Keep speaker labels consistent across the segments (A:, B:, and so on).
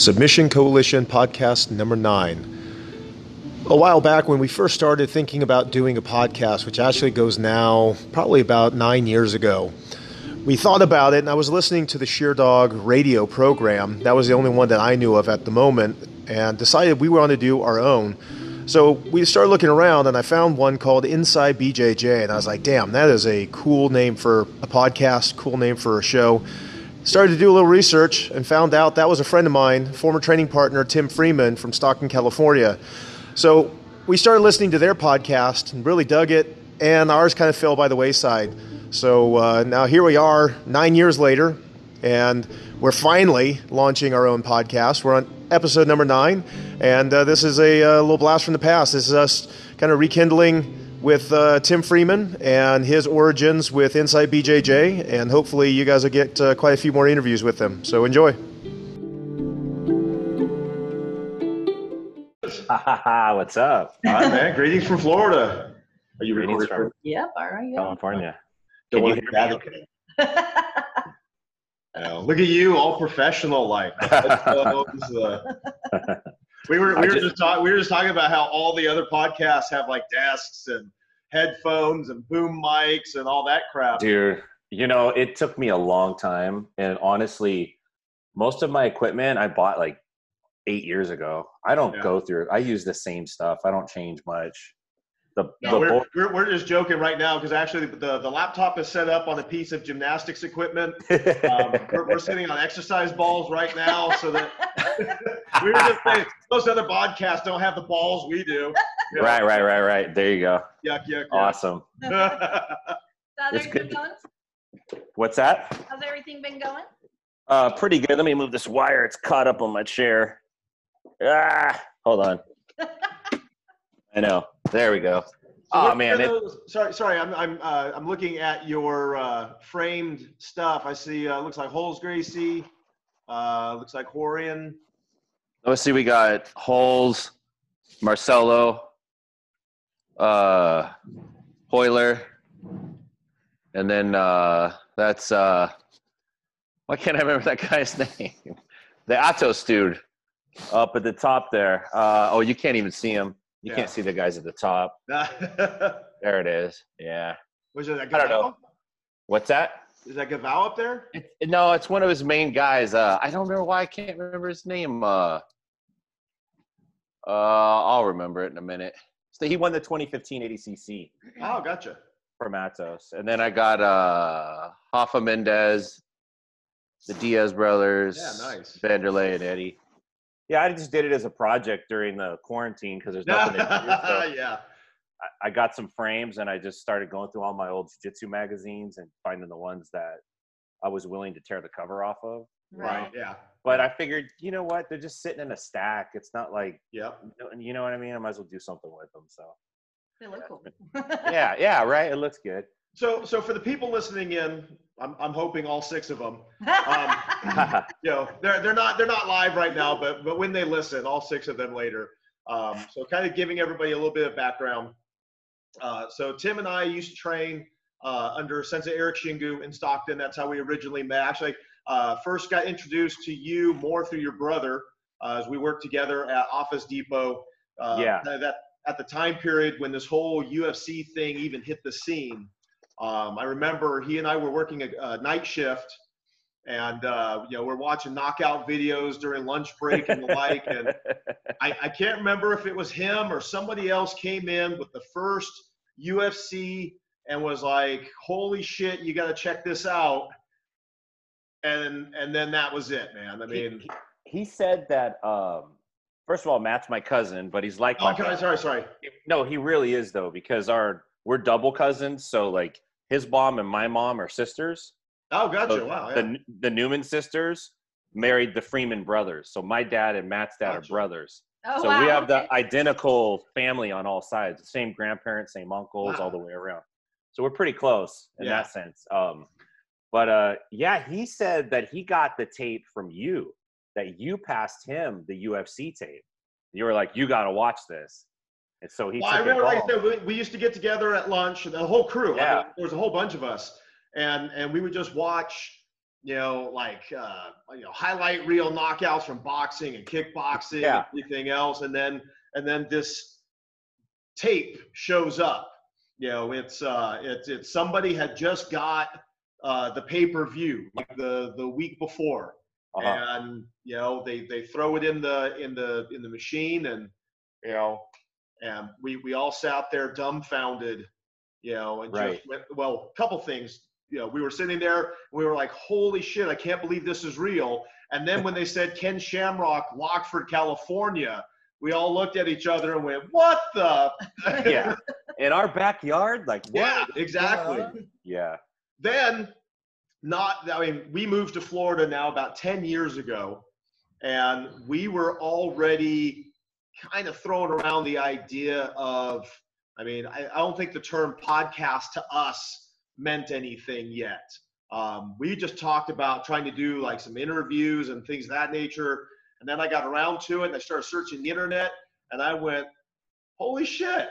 A: Submission Coalition podcast number nine. A while back, when we first started thinking about doing a podcast, which actually goes now probably about nine years ago, we thought about it, and I was listening to the Sherdog radio program. That was the only one that I knew of at the moment, and decided we wanted to do our own. So we started looking around, and I found one called Inside BJJ, and I was like, damn, that is a cool name for a podcast, cool name for a show. Started to do a little research and found out that was a friend of mine, former training partner Tim Freeman from Stockton, California. So we started listening to their podcast and really dug it, and ours kind of fell by the wayside. So uh, now here we are, nine years later, and we're finally launching our own podcast. We're on episode number nine, and uh, this is a, a, little blast from the past. This is us kind of rekindling with uh, Tim Freeman and his origins with Inside BJJ, and hopefully you guys will get uh, quite a few more interviews with him. So enjoy.
B: What's up?
A: Hi, man. Greetings from Florida.
B: Are you Greetings from?
C: Yep, all right.
B: California.
A: Don't Can you hear me? know, look at you, all professional like. we were we were just, just talking we were just talking about how all the other podcasts have like desks and headphones and boom mics and all that crap.
B: Dude, you know, it took me a long time, and honestly, most of my equipment I bought like eight years ago. I don't yeah. go through. I use the same stuff. I don't change much.
A: The, no, the we're, we're, we're, just joking right now because actually the, the laptop is set up on a piece of gymnastics equipment. Um, we're, we're, sitting on exercise balls right now so that we were just saying most other podcasts don't have the balls we do.
B: You know? Right, right, right, right. There you go.
A: Yuck, yuck, yuck.
B: Awesome.
C: How's everything going?
B: What's that?
C: How's everything been going?
B: Uh, pretty good. Let me move this wire. It's caught up on my chair. Ah, hold on. I know. There we go. So oh man! It,
A: sorry, sorry. I'm I'm uh, I'm looking at your uh, framed stuff. I see. Uh, looks like Rolls Gracie. Uh, looks like Rorion.
B: Let's see. We got Rolls, Marcelo, uh, Royler, and then uh, that's uh, why can't I remember that guy's name? the Atos dude up at the top there. Uh, oh, you can't even see him. You yeah. can't see the guys at the top. there it is. Yeah.
A: Was it that
B: I don't know. What's that?
A: Is that Galvão up there?
B: It, no, it's one of his main guys. Uh, I don't know why I can't remember his name. Uh, uh, I'll remember it in a minute. So he won the 2015 ADCC.
A: Oh, gotcha.
B: For Matos. And then I got uh, Rafa Mendes, the Diaz brothers,
A: yeah, nice.
B: Wanderlei and Eddie. Yeah, I just did it as a project during the quarantine because there's nothing to do.
A: So yeah.
B: I, I got some frames and I just started going through all my old jiu-jitsu magazines and finding the ones that I was willing to tear the cover off of.
A: Right. right. Yeah.
B: But I figured, you know what? They're just sitting in a stack. It's not like,
A: yep.
B: You know what I mean? I might as well do something with them. So.
C: They look cool.
B: yeah. Yeah. Right. It looks good.
A: So, so for the people listening in, I'm, I'm hoping all six of them. Um, you know, they're they're not they're not live right now, but but when they listen, all six of them later. Um, so, kind of giving everybody a little bit of background. Uh, so, Tim and I used to train uh, under Sensei Eric Shingu in Stockton. That's how we originally met. Actually, uh, first got introduced to you more through your brother uh, as we worked together at Office Depot.
B: Uh, yeah.
A: That at the time period when this whole UFC thing even hit the scene. Um, I remember he and I were working a, a night shift, and uh, you know we're watching knockout videos during lunch break and the like. And I, I can't remember if it was him or somebody else came in with the first UFC and was like, "Holy shit, you got to check this out." And and then that was it, man. I mean,
B: he, he said that. Um, first of all, Matt's my cousin, but he's like.
A: Oh, my sorry, sorry.
B: No, he really is though, because our we're double cousins. So like his mom and my mom are sisters.
A: Oh, gotcha. So wow.
B: Yeah. The the Newman sisters married the Freeman brothers. So my dad and Matt's dad gotcha. are brothers.
C: Oh,
B: so
C: wow,
B: we have
C: okay.
B: the identical family on all sides, the same grandparents, same uncles, wow. all the way around. So we're pretty close in yeah. that sense. Um, but uh, yeah, he said that he got the tape from you, that you passed him the UFC tape. You were like, you got to watch this. And so he. Well, I
A: remember, like I said, we, we, used to get together at lunch, the whole crew. Yeah. I mean, there was a whole bunch of us, and and we would just watch you know, like uh, you know, highlight reel knockouts from boxing and kickboxing
B: Yeah.
A: and everything else, and then and then this tape shows up. You know, it's uh, it's it's somebody had just got uh, the pay per view like the the week before,
B: Uh-huh.
A: and you know they they throw it in the in the in the machine, and you know, and we we all sat there dumbfounded, you know, and
B: Right.
A: just went, well, a couple things. You know, we were sitting there, we were like, "Holy shit! I can't believe this is real." And then when they said Ken Shamrock, Lockeford, California, we all looked at each other and went, "What the?"
B: yeah. In our backyard, like what?
A: yeah, exactly. Uh-huh.
B: Yeah.
A: then not i mean we moved to florida now about 10 years ago and we were already kind of throwing around the idea of i mean i, I don't think the term podcast to us meant anything yet. Um, we just talked about trying to do like some interviews and things of that nature and then i got around to it and i started searching the internet and i went holy shit.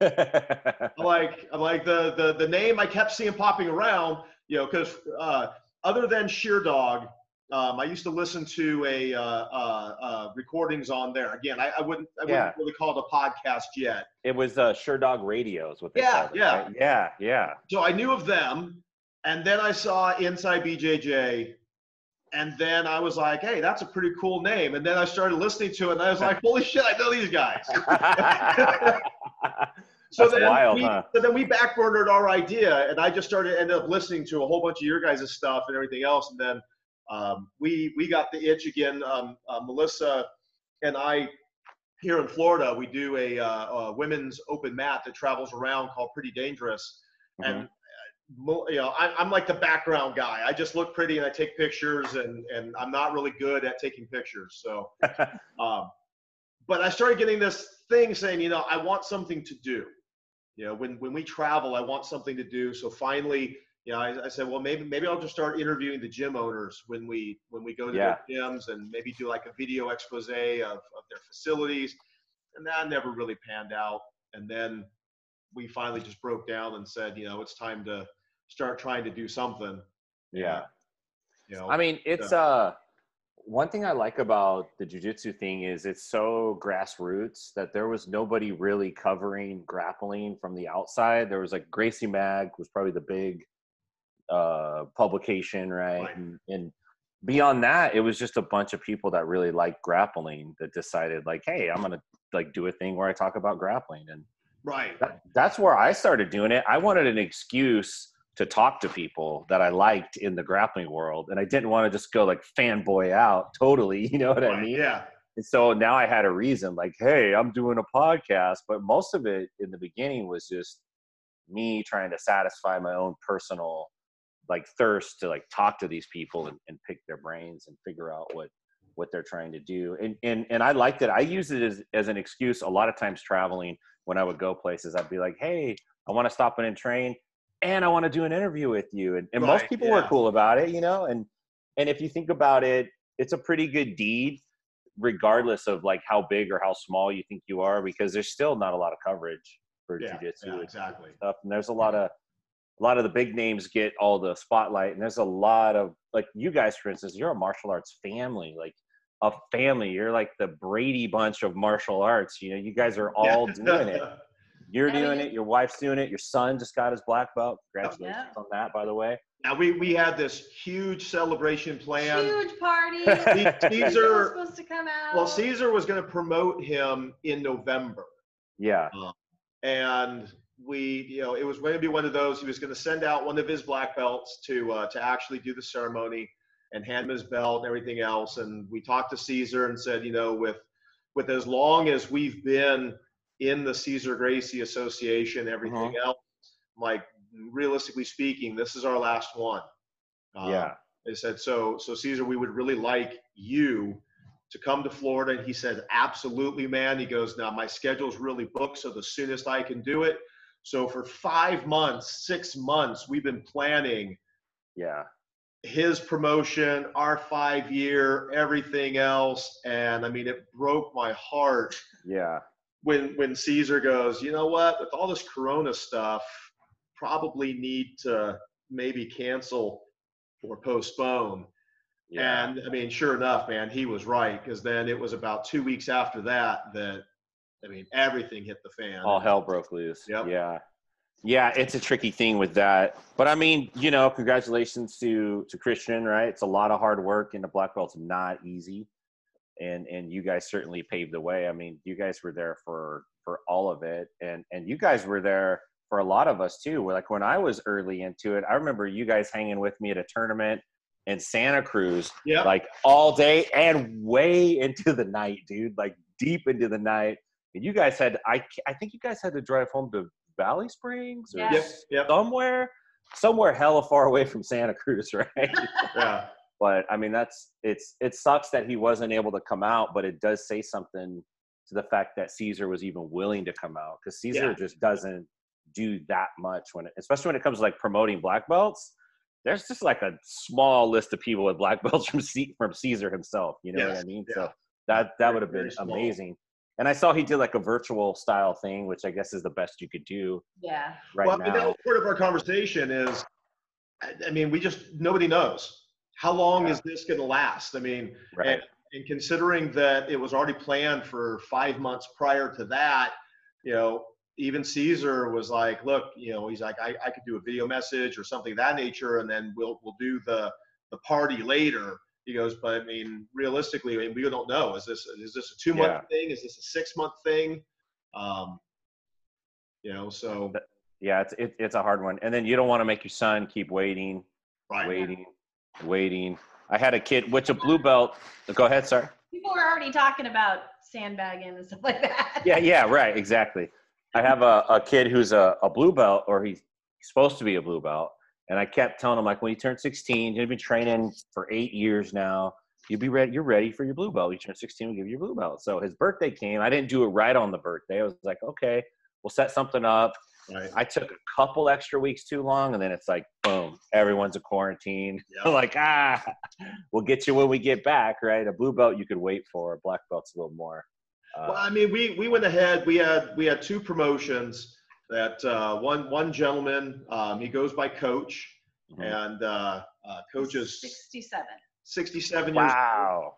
A: Like like the the the name I kept seeing popping around, you know, because uh, other than Sherdog, um, I used to listen to a uh, uh, uh, recordings on there. Again, I, I wouldn't I wouldn't
B: Yeah.
A: really call it a podcast yet.
B: it was uh Sherdog Radio is what they
A: Yeah,
B: called it,
A: yeah.
B: right? Yeah, yeah.
A: So I knew of them, and then I saw Inside BJJ. And then I was like, "Hey, that's a pretty cool name." And then I started listening to it, and I was like, "Holy shit, I know these guys!" So
B: That's
A: then
B: wild,
A: we,
B: huh?
A: So then we backburnered our idea, and I just started ended up listening to a whole bunch of your guys' stuff and everything else, and then um, we we got the itch again. Um, uh, Melissa and I here in Florida, we do a, uh, a women's open mat that travels around called Pretty Dangerous,
B: Mm-hmm.
A: and uh, you know I, I'm like the background guy. I just look pretty and I take pictures, and and I'm not really good at taking pictures, so. Um, but I started getting this thing saying, you know, I want something to do. You know, when when we travel, I want something to do. So finally, you know, I, I said, well, maybe maybe I'll just start interviewing the gym owners when we when we go to
B: Yeah.
A: their gyms and maybe do like a video expose of, of their facilities. And that never really panned out. And then we finally just broke down and said, you know, it's time to start trying to do something.
B: yeah.
A: You know,
B: I mean, it's uh one thing I like about the jujitsu thing is it's so grassroots that there was nobody really covering grappling from the outside. There was like Gracie Mag was probably the big uh publication, right?
A: Right.
B: And, and beyond that, it was just a bunch of people that really liked grappling that decided like, hey, I'm gonna like do a thing where I talk about grappling and
A: right.
B: that, that's where I started doing it. I wanted an excuse to talk to people that I liked in the grappling world, and I didn't want to just go like fanboy out totally. You know what I mean?
A: Yeah.
B: And so now I had a reason, like, hey, I'm doing a podcast. But most of it in the beginning was just me trying to satisfy my own personal like thirst to like talk to these people and, and pick their brains and figure out what what they're trying to do. And and and I liked it. I used it as as an excuse a lot of times traveling when I would go places. I'd be like, hey, I want to stop in and train, and I want to do an interview with you. And, and most
A: Right,
B: people were cool about it, you know. And and if you think about it, it's a pretty good deed, regardless of like how big or how small you think you are, because there's still not a lot of coverage for
A: Yeah,
B: jujitsu
A: yeah,
B: and
A: exactly.
B: stuff. And there's a lot of a lot of the big names get all the spotlight, and there's a lot of like you guys, for instance, you're a martial arts family, like a family. You're like the Brady bunch of martial arts. You know, you guys are all doing it. You're
C: Yeah,
B: doing
C: did-
B: it. Your wife's doing it. Your son just got his black belt. Congratulations
C: Yeah.
B: on that, by the way.
A: Now we we had this huge celebration plan.
C: Huge party.
A: Cesar,
C: were supposed to come out.
A: well, Cesar was going to promote him in November,
B: Yeah.
A: Um, and we, you know, it was going to be one of those. He was going to send out one of his black belts to uh, to actually do the ceremony and hand him his belt and everything else. And we talked to Cesar and said, you know, with with as long as we've been in the Cesar Gracie Association, everything else, like realistically speaking, this is our last one. Um,
B: yeah.
A: They said, so, so Cesar, we would really like you to come to Florida. And he said, absolutely, man. He goes, now my schedule's really booked. So the soonest I can do it. So for five months, six months, we've been planning
B: Yeah.
A: his promotion, our five year, everything else. And I mean, it broke my heart
B: Yeah.
A: when, when Cesar goes, you know what, with all this Corona stuff, probably need to maybe cancel or postpone.
B: Yeah.
A: And I mean, sure enough, man, he was right because then it was about two weeks after that that I mean everything hit the fan.
B: all hell broke loose.
A: Yep.
B: Yeah. Yeah, it's a tricky thing with that. But I mean, you know, congratulations to to Christian, right? It's a lot of hard work and the black belt's not easy. And and you guys certainly paved the way. I mean, you guys were there for for all of it and and you guys were there for a lot of us too. Like when I was early into it, I remember you guys hanging with me at a tournament in Santa Cruz
A: Yeah.
B: like all day and way into the night, dude. Like deep into the night. And you guys had, I, I think you guys had to drive home to Valley Springs or
C: Yeah.
A: Yep. Yep.
B: somewhere, somewhere hella far away from Santa Cruz, right?
A: Yeah.
B: but I mean, that's it's it sucks that he wasn't able to come out, but it does say something to the fact that Cesar was even willing to come out because Cesar
A: Yeah.
B: just doesn't do that much when, it, especially when it comes to like promoting black belts. There's just like a small list of people with black belts from C, from Cesar himself. You know what I mean?
A: yeah.
B: So that that would have been
A: very small.
B: amazing. And I saw he did like a virtual style thing, which I guess is the best you could do
C: Yeah.
B: right
A: well, I mean, that
B: now.
A: was part of our conversation is, I, I mean, we just nobody knows how long
B: Yeah.
A: is this going to last. I mean,
B: Right.
A: and, and considering that it was already planned for five months prior to that, you know, even Cesar was like, look, you know, he's like, I, I could do a video message or something of that nature, and then we'll we'll do the the party later. He goes, but I mean, realistically, I mean, we don't know. Is this is this a two month
B: Yeah.
A: thing? Is this a six month thing? Um, you know, so
B: yeah, it's it, it's a hard one. And then you don't want to make your son keep waiting,
A: right.
B: waiting, waiting. I had a kid, which a blue belt. Go ahead, sir.
C: People were already talking about sandbagging and stuff like that.
B: Yeah, yeah, right, exactly. I have a, a kid who's a, a blue belt, or he's supposed to be a blue belt, and I kept telling him like, when you turn 16, you've been training for eight years now. You'll be ready. You're ready for your blue belt. You turn 16, we'll give you your blue belt. So his birthday came. I didn't do it right on the birthday. I was like, okay, we'll set something up.
A: Right.
B: I took a couple extra weeks too long, and then it's like, boom, everyone's a quarantine.
A: Yeah.
B: like, ah, we'll get you when we get back, right? A blue belt you could wait for. A black belt's a little more. Uh,
A: Well, I mean, we we went ahead. We had we had two promotions. That uh, one one gentleman, um, he goes by Coach,
B: mhm.
A: and uh, uh, Coach is
C: 67.
A: 67 years,
B: wow.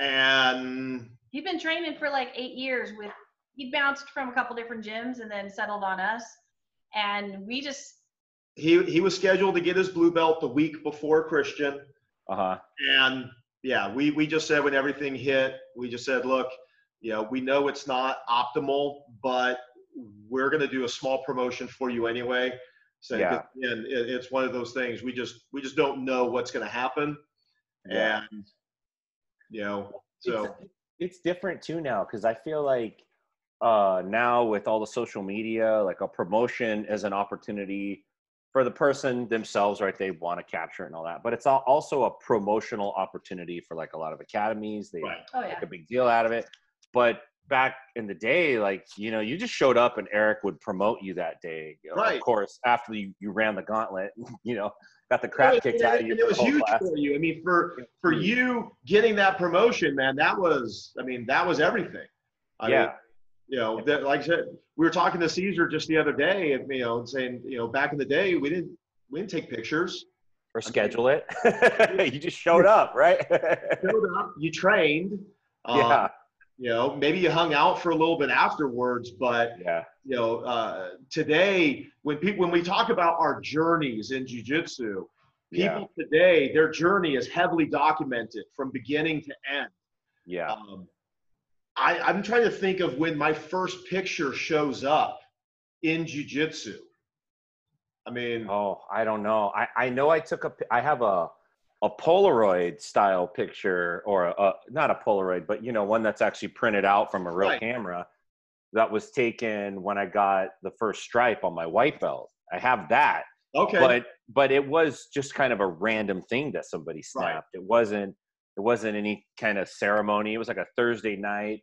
A: and
C: He'd been training for like eight years with, he bounced from a couple different gyms and then settled on us. And we just,
A: he he was scheduled to get his blue belt the week before Christian,
B: Uh huh.
A: and yeah, we we just said when everything hit, we just said, look, you know, we know it's not optimal, but we're going to do a small promotion for you anyway. So
B: Yeah.
A: and it, it's one of those things we just we just don't know what's going to happen,
B: Yeah.
A: and you know, so
B: it's, it's different too now because I feel like uh, now with all the social media, like a promotion is an opportunity for the person themselves, right? They want to capture it and all that, but it's also a promotional opportunity for like a lot of academies. They
A: right,
C: oh
B: make
C: yeah.
B: a big deal out of it. But back in the day, like you know, you just showed up and Eric would promote you that day. You know,
A: Right.
B: Of course, after you, you ran the gauntlet, you know, got the crap kicked
A: and,
B: out of you.
A: and it was huge
B: class.
A: for you. I mean, for for you getting that promotion, man, that was I mean that was everything. I
B: yeah.
A: mean, you know, that, like I said, we were talking to Cesar just the other day, and you know, saying, you know, back in the day, we didn't we didn't take pictures.
B: or schedule it. you just showed up, right?
A: Showed up, you trained. Um,
B: yeah,
A: You know, maybe you hung out for a little bit afterwards, but
B: yeah,
A: you know, uh, today when people when we talk about our journeys in jujitsu,
B: yeah,
A: people today their journey is heavily documented from beginning to end.
B: yeah.
A: Um, I, I'm trying to think of when my first picture shows up in jujitsu. I mean,
B: Oh, I don't know. I, I know I took a i have a a Polaroid style picture, or a, a not a Polaroid, but you know, one that's actually printed out from a real
A: Right.
B: camera. That was taken when I got the first stripe on my white belt. I have that,
A: okay,
B: but but it was just kind of a random thing that somebody
A: Right.
B: snapped. It wasn't it wasn't any kind of ceremony. It was like a Thursday night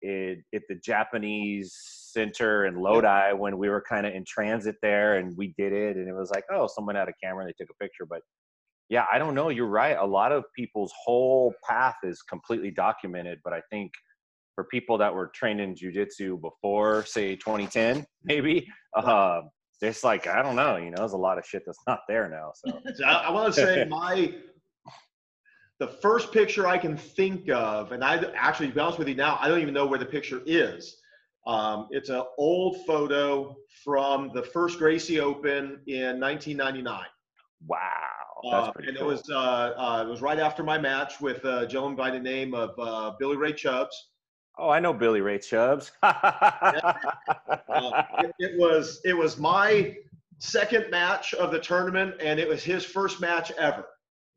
B: it, at the Japanese center in Lodi when we were kind of in transit there and we did it and it was like oh someone had a camera and they took a picture but yeah I don't know you're right a lot of people's whole path is completely documented but I think for people that were trained in jujitsu before say 2010 maybe uh, it's like I don't know, you know, there's a lot of shit that's not there now. So
A: I, I want to say my the first picture I can think of, and I actually, to be honest with you now, I don't even know where the picture is. Um, it's an old photo from the first Gracie Open in 1999.
B: wow,
A: Uh, and
B: cool.
A: it was uh, uh, it was right after my match with a gentleman by the name of uh, Billy Ray Chubbs.
B: oh, I know Billy Ray Chubbs.
A: Uh, it, it was it was my second match of the tournament, and it was his first match ever.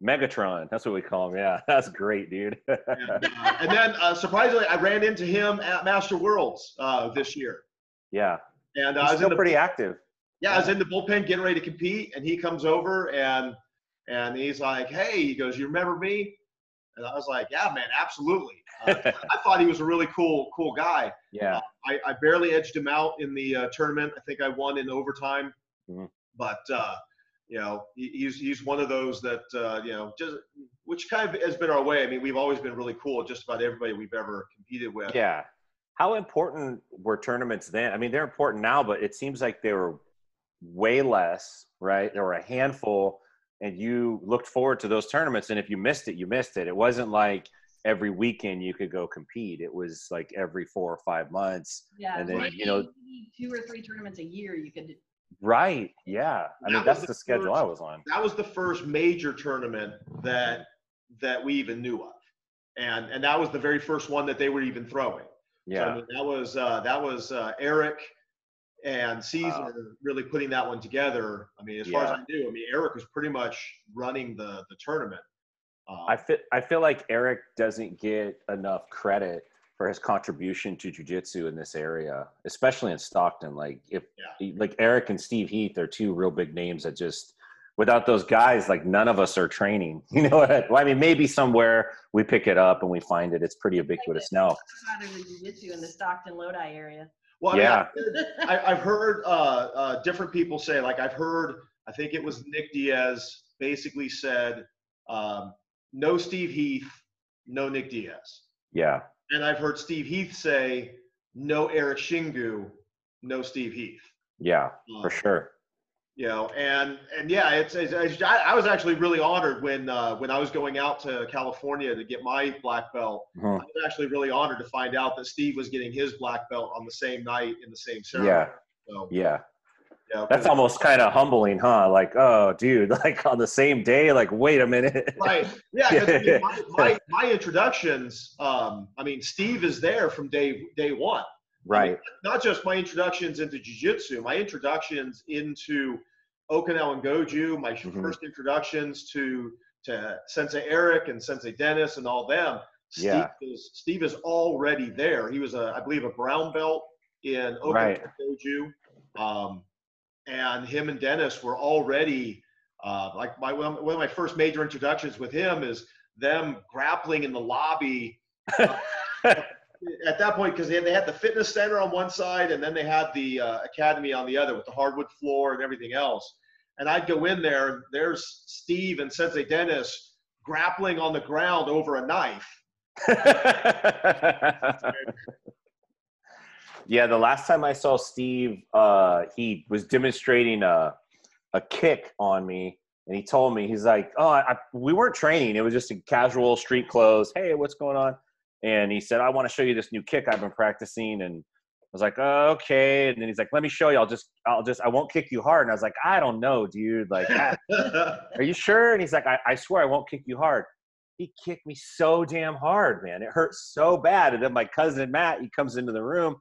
B: Megatron, that's what we call him. Yeah, that's great, dude.
A: And, uh, and then uh, surprisingly, I ran into him at Master Worlds uh, this year,
B: yeah,
A: and I was
B: still
A: the
B: pretty active.
A: yeah I was in the bullpen getting ready to compete, and he comes over and and he's like, "Hey," he goes, "You remember me?" And I was like, "Yeah, man, absolutely." Uh, I thought he was a really cool cool guy.
B: Yeah,
A: I, I barely edged him out in the uh, tournament. I think I won in overtime,
B: Mhm.
A: but uh, you know he, he's he's one of those that uh, you know just which kind of has been our way. I mean, we've always been really cool. Just about everybody we've ever competed with.
B: yeah. How important were tournaments then? I mean, they're important now, but it seems like they were way less, right? There were a handful, and you looked forward to those tournaments. And if you missed it, you missed it. It wasn't like every weekend you could go compete. It was like every four or five months.
C: Yeah,
B: And then,
C: maybe
B: you know-
C: two or three tournaments a year you could.
B: Right. Yeah. I
A: That
B: mean, that's
A: the
B: the schedule
A: first-
B: I was on.
A: That was the first major tournament that that we even knew of, and and that was the very first one that they were even throwing. So, I
B: Yeah.
A: mean, that was uh, that was uh, Eric and Caesar really putting that one together. I mean, as far as I knew, I mean, Eric was pretty much running the the tournament. Um,
B: I feel I feel like Eric doesn't get enough credit for his contribution to jujitsu in this area, especially in Stockton. Like if like Eric and Steve Heath are two real big names that just without those guys, like none of us are training. You know what? Well, I mean, maybe somewhere we pick it up and we find it. It's pretty ubiquitous now.
C: How to jiu-jitsu in the Stockton Lodi area.
A: Well,
B: Yeah.
A: I've heard, I, I've heard uh, uh, different people say, like I've heard, I think it was Nick Diaz basically said, um, no Steve Heath, no Nick Diaz.
B: Yeah.
A: And I've heard Steve Heath say, no Eric Shingu, no Steve Heath.
B: Yeah, for
A: Um,
B: sure.
A: You know, and and yeah, it's, it's, it's I, I was actually really honored when uh, when I was going out to California to get my black belt. I
B: Mhm.
A: was actually really honored to find out that Steve was getting his black belt on the same night in the same ceremony.
B: Yeah.
A: So,
B: Yeah. That's almost kind of humbling, huh? Like, oh, dude, like on the same day, like, wait a minute.
A: right. Yeah, I mean, my, my my introductions. Um, I mean, Steve is there from day day one.
B: Right.
A: not just my introductions into jiu-jitsu, my introductions into Okinawa and Goju, my
B: Mhm.
A: first introductions to to Sensei Eric and Sensei Dennis and all them. Steve
B: Yeah.
A: is Steve is already there. He was a I believe a brown belt in Okinawa
B: Right.
A: and Goju. Um, and him and Dennis were already uh, like my one of my first major introductions with him is them grappling in the lobby at that point because they, they had the fitness center on one side and then they had the uh, academy on the other with the hardwood floor and everything else and i'd go in there and there's steve and sensei dennis grappling on the ground over a knife
B: yeah, the last time I saw Steve, uh, he was demonstrating a a kick on me, and he told me he's like, "Oh, I, we weren't training; it was just in casual street clothes. Hey, what's going on?" And he said, "I want to show you this new kick I've been practicing." And I was like, oh, "Okay." And then he's like, "Let me show you. I'll just, I'll just, I won't kick you hard." And I was like, "I don't know, dude. Like, are you sure?" And he's like, I, I swear I won't kick you hard. He kicked me so damn hard, man. It hurt so bad. And then my cousin Matt, he comes into the room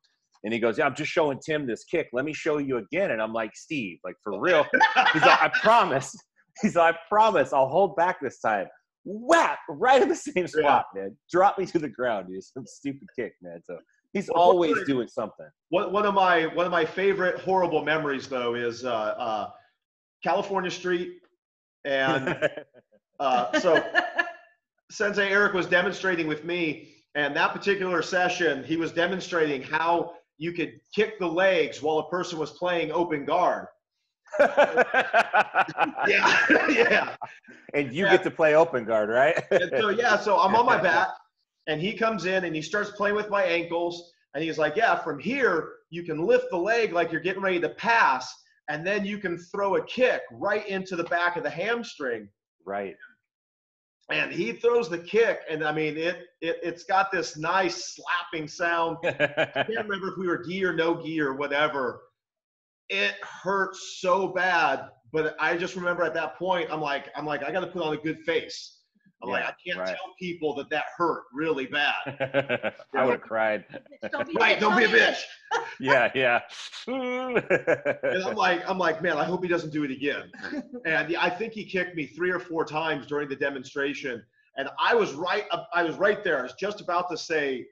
B: and he goes, Yeah, I'm just showing Tim this kick. Let me show you again. And I'm like, Steve, like for real. He's like, I promise. He's like, I promise I'll hold back this time. Whap! Right in the same spot, man. Drop me to the ground, dude. Some stupid kick, man. So he's
A: Well,
B: always doing something.
A: one, one of my one of my favorite horrible memories though is uh, uh, california street and uh, so Sensei Eric was demonstrating with me, and that particular session, he was demonstrating how you could kick the legs while a person was playing open guard. Yeah, yeah.
B: And you
A: Yeah.
B: get to play open guard, right?
A: So yeah, so I'm on my back, and he comes in and he starts playing with my ankles, and he's like, "Yeah, from here you can lift the leg like you're getting ready to pass." and then you can throw a kick right into the back of the hamstring.
B: Right.
A: And he throws the kick, and I mean it. it it's got this nice slapping sound. I can't remember if we were gi or no gi or whatever. It hurt so bad, but I just remember at that point, I'm like, I'm like, I got to put on a good face. I'm like, I can't
B: right.
A: tell people that that hurt really bad.
B: I would have cried.
C: Don't be
A: right? Don't be a bitch.
B: Yeah, yeah.
A: And I'm like, I'm like, man, I hope he doesn't do it again. And yeah, I think he kicked me three or four times during the demonstration, and I was right. I was right there. I was just about to say,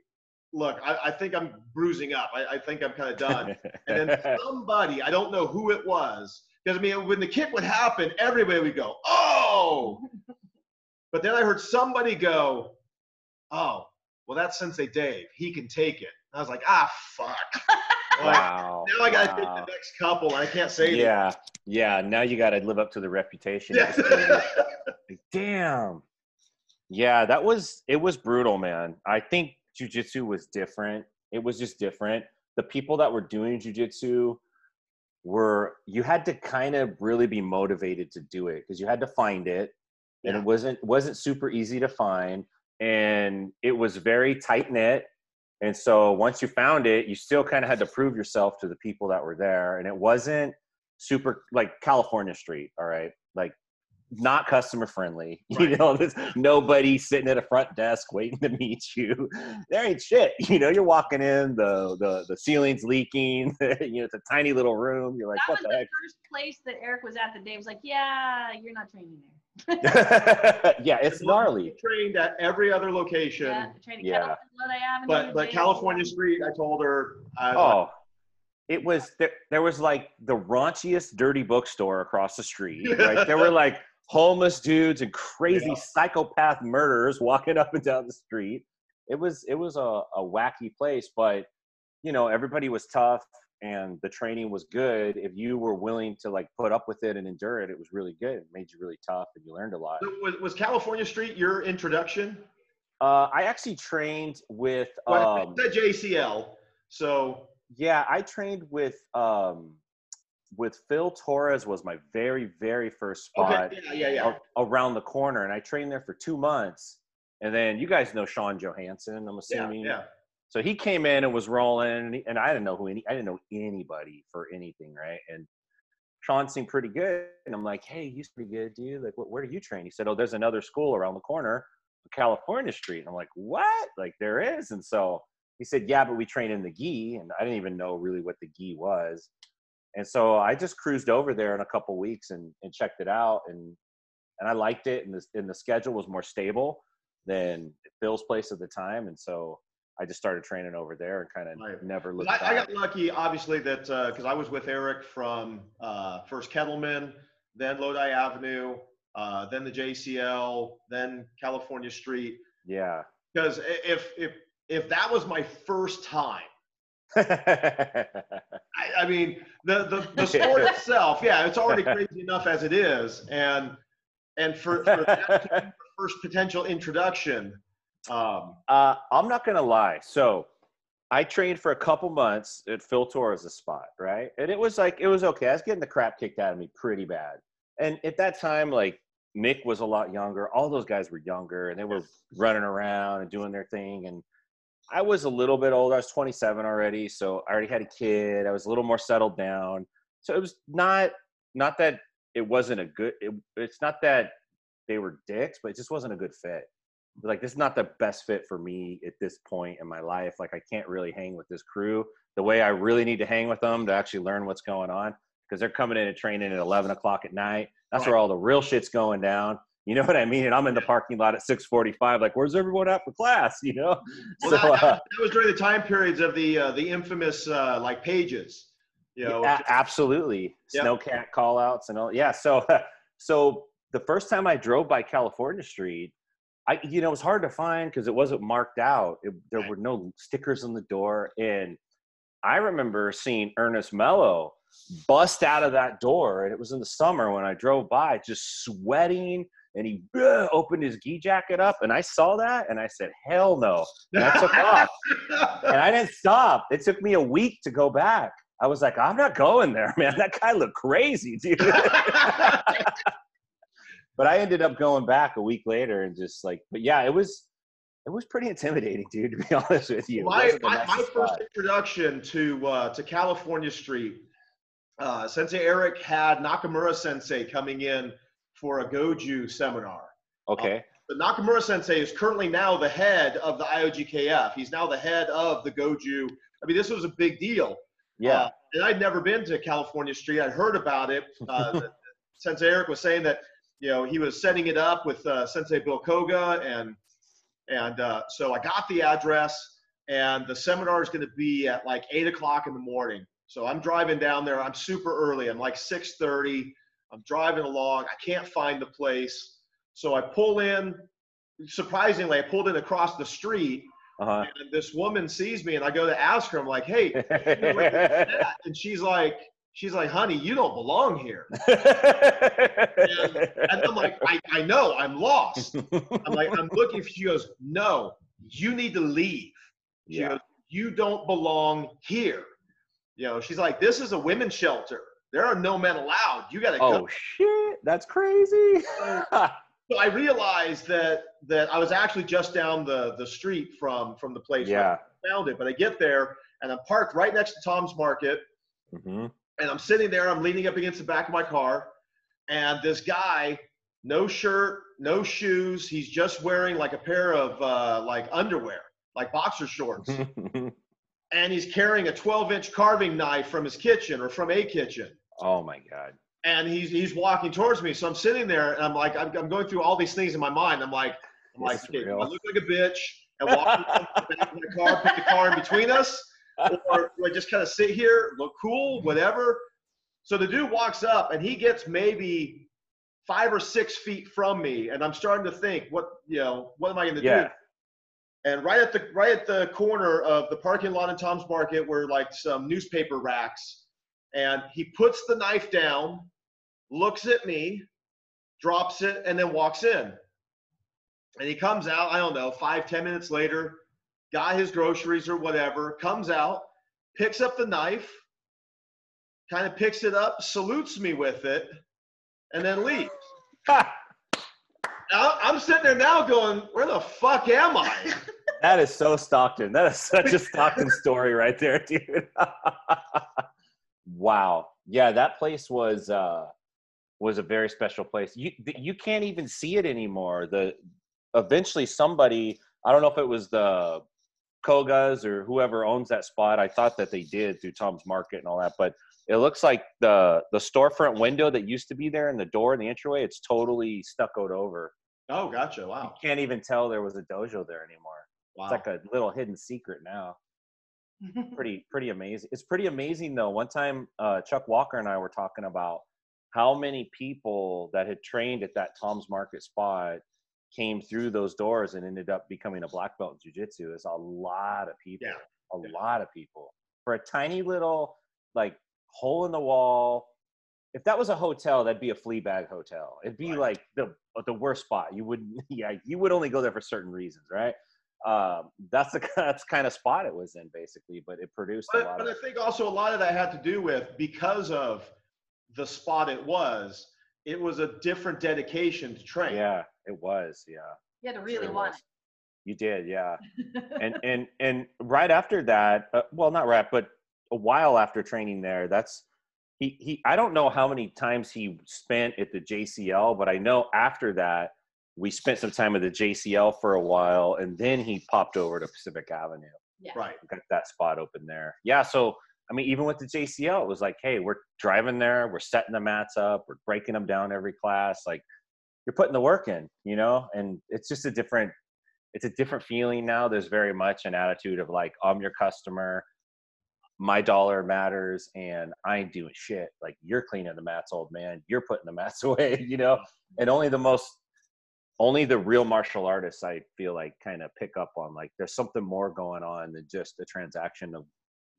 A: look, I, I think I'm bruising up. I, I think I'm kind of done. And then somebody, I don't know who it was, because I mean, when the kick would happen, everybody would go, oh. But then I heard somebody go, oh, well, that's Sensei Dave. He can take it. I was like, ah, fuck. Like,
B: wow.
A: now I got to
B: wow.
A: take the next couple, and I can't say.
B: Yeah, yeah. Now you got to live up to the reputation.
A: Yeah.
B: Damn. Yeah, that was it. Was brutal, man. I think jujitsu was different. It was just different. The people that were doing jujitsu were you had to kind of really be motivated to do it because you had to find it, and
A: Yeah.
B: it wasn't wasn't super easy to find, and it was very tight knit. And so once you found it, you still kind of had to prove yourself to the people that were there. And it wasn't super like California Street, all right? Like not customer friendly. You know, there's nobody sitting at a front desk waiting to meet you. There ain't shit. You know, you're walking in, the the the ceiling's leaking, you know, it's a tiny little room. You're like,
C: that
B: what
C: was
B: the
C: the
B: heck?
C: first place that Eric was at the day. Was like, yeah, you're not training there.
B: yeah, it's gnarly.
A: Trained at every other location,
C: Yeah,
B: Yeah.
C: Avenue,
A: but but California Street, I told her. I was
B: Oh, it was there, there was like the raunchiest dirty bookstore across the street. Right? there were like homeless dudes and crazy
A: Yeah.
B: psychopath murderers walking up and down the street. It was it was a, a wacky place, but you know everybody was tough and the training was good. If you were willing to like put up with it and endure it, it was really good. It made you really tough and you learned a lot.
A: Was, was California Street your introduction?
B: Uh, I actually trained with
A: Well,
B: um,
A: it's at JCL. So
B: Yeah, I trained with um with Phil Torres was my very very first spot
A: okay, yeah, yeah, yeah.
B: a- around the corner, and I trained there for two months. And then you guys know Sean Johansson, I'm assuming.
A: yeah.
B: So he came in and was rolling, and, and I didn't know who any I didn't know anybody for anything, right? And Sean seemed pretty good, and I'm like, hey, he's pretty good, dude. Like, what, where do you train? He said, oh, there's another school around the corner, California Street. And I'm like, what? Like, there is? And so he said, yeah, but we train in the gi, and I didn't even know really what the gi was. And so I just cruised over there in a couple weeks and, and checked it out, and and I liked it, and the and the schedule was more stable than Phil's place at the time, and so I just started training over there and kind of
A: Right.
B: never looked
A: I, I got lucky, obviously, that because I was with Eric from uh, first Kettleman, then Lodi Avenue, uh, then the JCL, then California Street.
B: yeah.
A: Because if if if that was my first time, I, I mean, the the, the sport itself, yeah, it's already crazy enough as it is, and and for, for that to be the first potential introduction, um,
B: Uh, I'm not gonna lie. So I trained for a couple months at Phil Torres' spot, right? And it was like it was okay. I was getting the crap kicked out of me pretty bad. And at that time, like Nick was a lot younger. All those guys were younger, and they were running around and doing their thing. And I was a little bit older. I was 27 already, so I already had a kid. I was a little more settled down. So it was not not that it wasn't a good. It, it's not that they were dicks, but it just wasn't a good fit like this is not the best fit for me at this point in my life like i can't really hang with this crew the way i really need to hang with them to actually learn what's going on because they're coming in and training at 11 o'clock at night that's where all the real shit's going down you know what i mean and i'm in the parking lot at 6.45 like where's everyone at for class you know
A: well,
B: so
A: that,
B: uh,
A: that was during the time periods of the uh, the infamous uh, like pages, you know.
B: a- absolutely
A: Yep.
B: snowcat call outs and all yeah so so the first time i drove by california street i you know it was hard to find because it wasn't marked out it, there
A: Right.
B: were no stickers on the door and i remember seeing ernest mello bust out of that door and it was in the summer when i drove by just sweating and he uh, opened his gi jacket up and i saw that and i said hell no and I took off and I didn't stop. It took me a week to go back. I was like, I'm not going there, man. That guy looked crazy, dude. but I ended up going back a week later and just like, but yeah, it was it was pretty intimidating, dude. To be honest with you,
A: my my, my first introduction to uh, to California Street, uh, Sensei Eric had Nakamura Sensei coming in for a Goju seminar.
B: Okay.
A: Uh, but Nakamura Sensei is currently now the head of the IOGKF. He's now the head of the Goju. I mean, this was a big deal.
B: Yeah.
A: Uh, and I'd never been to California Street. I'd heard about it. Uh, Sensei Eric was saying that you know he was setting it up with uh, Sensei Bill Koga, and and uh, so I got the address, and the seminar is going to be at like eight o'clock in the morning. So I'm driving down there. I'm super early. I'm like six thirty. I'm driving along. I can't find the place. So I pull in. Surprisingly, I pulled in across the street
B: Uh-huh.
A: and this woman sees me and I go to ask her, I'm like, hey, and she's like, she's like, honey, you don't belong here. And I'm like, I, I know, I'm lost. I'm like, I'm looking. She goes, no, you need to leave. She
B: yeah.
A: goes, you don't belong here. You know, she's like, this is a women's shelter. There are no men allowed. You got to
B: Oh
A: go.
B: shit, that's crazy.
A: So I realized that that I was actually just down the the street from from the place where
B: yeah.
A: I found it. But I get there and I'm parked right next to Tom's Market.
B: mm-hmm.
A: and I'm sitting there, I'm leaning up against the back of my car, and this guy, no shirt, no shoes, he's just wearing like a pair of uh, like underwear, like boxer shorts, and he's carrying a 12 inch carving knife from his kitchen or from a kitchen.
B: Oh my god.
A: And he's he's walking towards me, so I'm sitting there, and I'm like, I'm, I'm going through all these things in my mind. I'm like, I'm like,
B: This
A: okay. I look like a bitch and walk the back of my car, put the car in between us, or do I just kind of sit here, look cool, whatever? So the dude walks up and he gets maybe five or six feet from me, and I'm starting to think, what you know, what am I going to
B: Yeah.
A: do? And right at the right at the corner of the parking lot in Tom's Market were like some newspaper racks, and he puts the knife down, looks at me, drops it, and then walks in. And he comes out, I don't know, five, ten minutes later, got his groceries or whatever, comes out, picks up the knife, kind of picks it up, salutes me with it, and then leaves. I'm sitting there now going, where the fuck am I?
B: that is so Stockton. That is such a Stockton story right there, dude. wow. Yeah, that place was uh was a very special place. You you can't even see it anymore. The eventually somebody, I don't know if it was the Kogas or whoever owns that spot. I thought that they did through Tom's Market and all that, but it looks like the the storefront window that used to be there and the door and the entryway, it's totally stuccoed over.
A: Oh, gotcha.
B: You
A: Wow.
B: can't even tell there was a dojo there anymore.
A: Wow.
B: It's like a little hidden secret now. Pretty pretty amazing. It's pretty amazing though. One time uh, Chuck Walker and I were talking about how many people that had trained at that Tom's Market spot came through those doors and ended up becoming a black belt in jujitsu. It's a lot of people.
A: Yeah.
B: A
A: Yeah.
B: lot of people. For a tiny little like hole in the wall. If that was a hotel, that'd be a flea bag hotel. It'd be
A: Right.
B: like the the worst spot. You wouldn't yeah, you would only go there for certain reasons, right? Um, that's the that's kind of spot it was in basically, but it produced a
A: But,
B: lot
A: but
B: of
A: I think also a lot of that had to do with because of the spot it was, it was a different dedication to train.
B: yeah, it was, yeah.
C: You had to really
B: Sure
C: want
B: was. You did, yeah. and and and right after that, uh, well, not right, but a while after training there, that's he he. I don't know how many times he spent at the JCL, but I know after that we spent some time at the JCL for a while, and then he popped over to Pacific Avenue.
C: Yeah.
A: Right.
B: got that spot open there. Yeah, so I mean, even with the JCL, it was like, hey, we're driving there, we're setting the mats up, we're breaking them down every class. Like, you're putting the work in, you know. And it's just a different, it's a different feeling now. There's very much an attitude of like, I'm your customer, my dollar matters, and I ain't doing shit. Like, you're cleaning the mats, old man. You're putting the mats away, you know. Mm-hmm. And only the most only the real martial artists I feel like kind of pick up on like there's something more going on than just the transaction of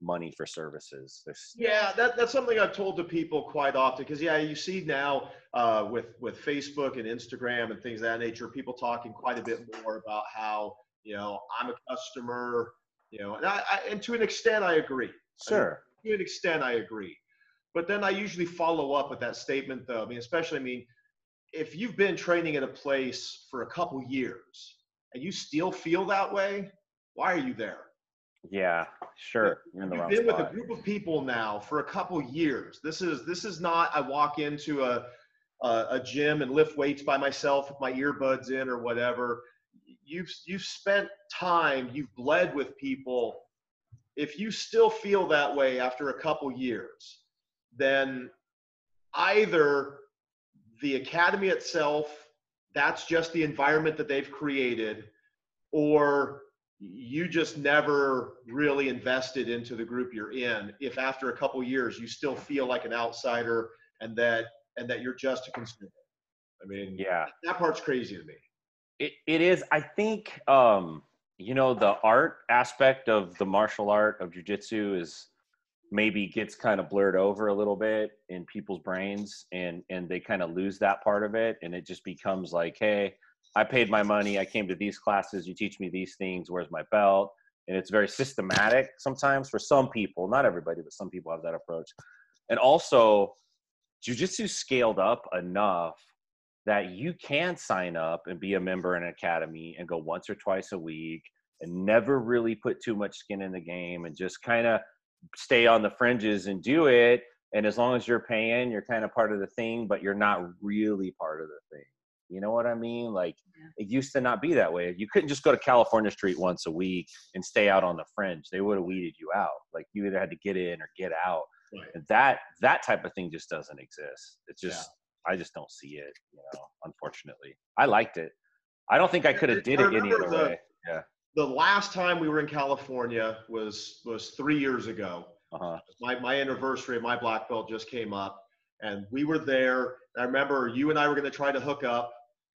B: money for services. There's
A: Yeah, that, that's something I've told to people quite often because yeah, you see now uh, with with Facebook and Instagram and things of that nature, people talking quite a bit more about how you know I'm a customer, you know, and I, I and to an extent I agree.
B: sure.
A: to an extent, I agree. But then I usually follow up with that statement, though. I mean, especially, I mean, if you've been training at a place for a couple years and you still feel that way, why are you there?
B: Yeah, sure.
A: You're in the You've been spot. with a group of people now for a couple years. This is this is not. I walk into a, a a gym and lift weights by myself with my earbuds in or whatever. You've you've spent time. You've bled with people. If you still feel that way after a couple years, then either the academy itself, that's just the environment that they've created, or you just never really invested into the group you're in if after a couple years you still feel like an outsider and that and that you're just a consumer. I mean
B: yeah.
A: that part's crazy to me.
B: It, it is. I think um you know the art aspect of the martial art of jiu-jitsu is maybe gets kind of blurred over a little bit in people's brains and and they kind of lose that part of it and it just becomes like hey I paid my money. I came to these classes. You teach me these things. Where's my belt? And it's very systematic sometimes for some people, not everybody, but some people have that approach. And also, jujitsu scaled up enough that you can sign up and be a member in an academy and go once or twice a week and never really put too much skin in the game and just kind of stay on the fringes and do it. And as long as you're paying, you're kind of part of the thing, but you're not really part of the thing. You know what I mean? Like yeah. it used to not be that way. You couldn't just go to California Street once a week and stay out on the fringe. They would have weeded you out. Like you either had to get in or get out. Right. And that that type of thing just doesn't exist. It's just yeah. I just don't see it, you know, unfortunately. I liked it. I don't think I could have did it any other the, way. Yeah.
A: The last time we were in California was was three years ago. Uh-huh. My my anniversary of my black belt just came up and we were there. I remember you and I were going to try to hook up,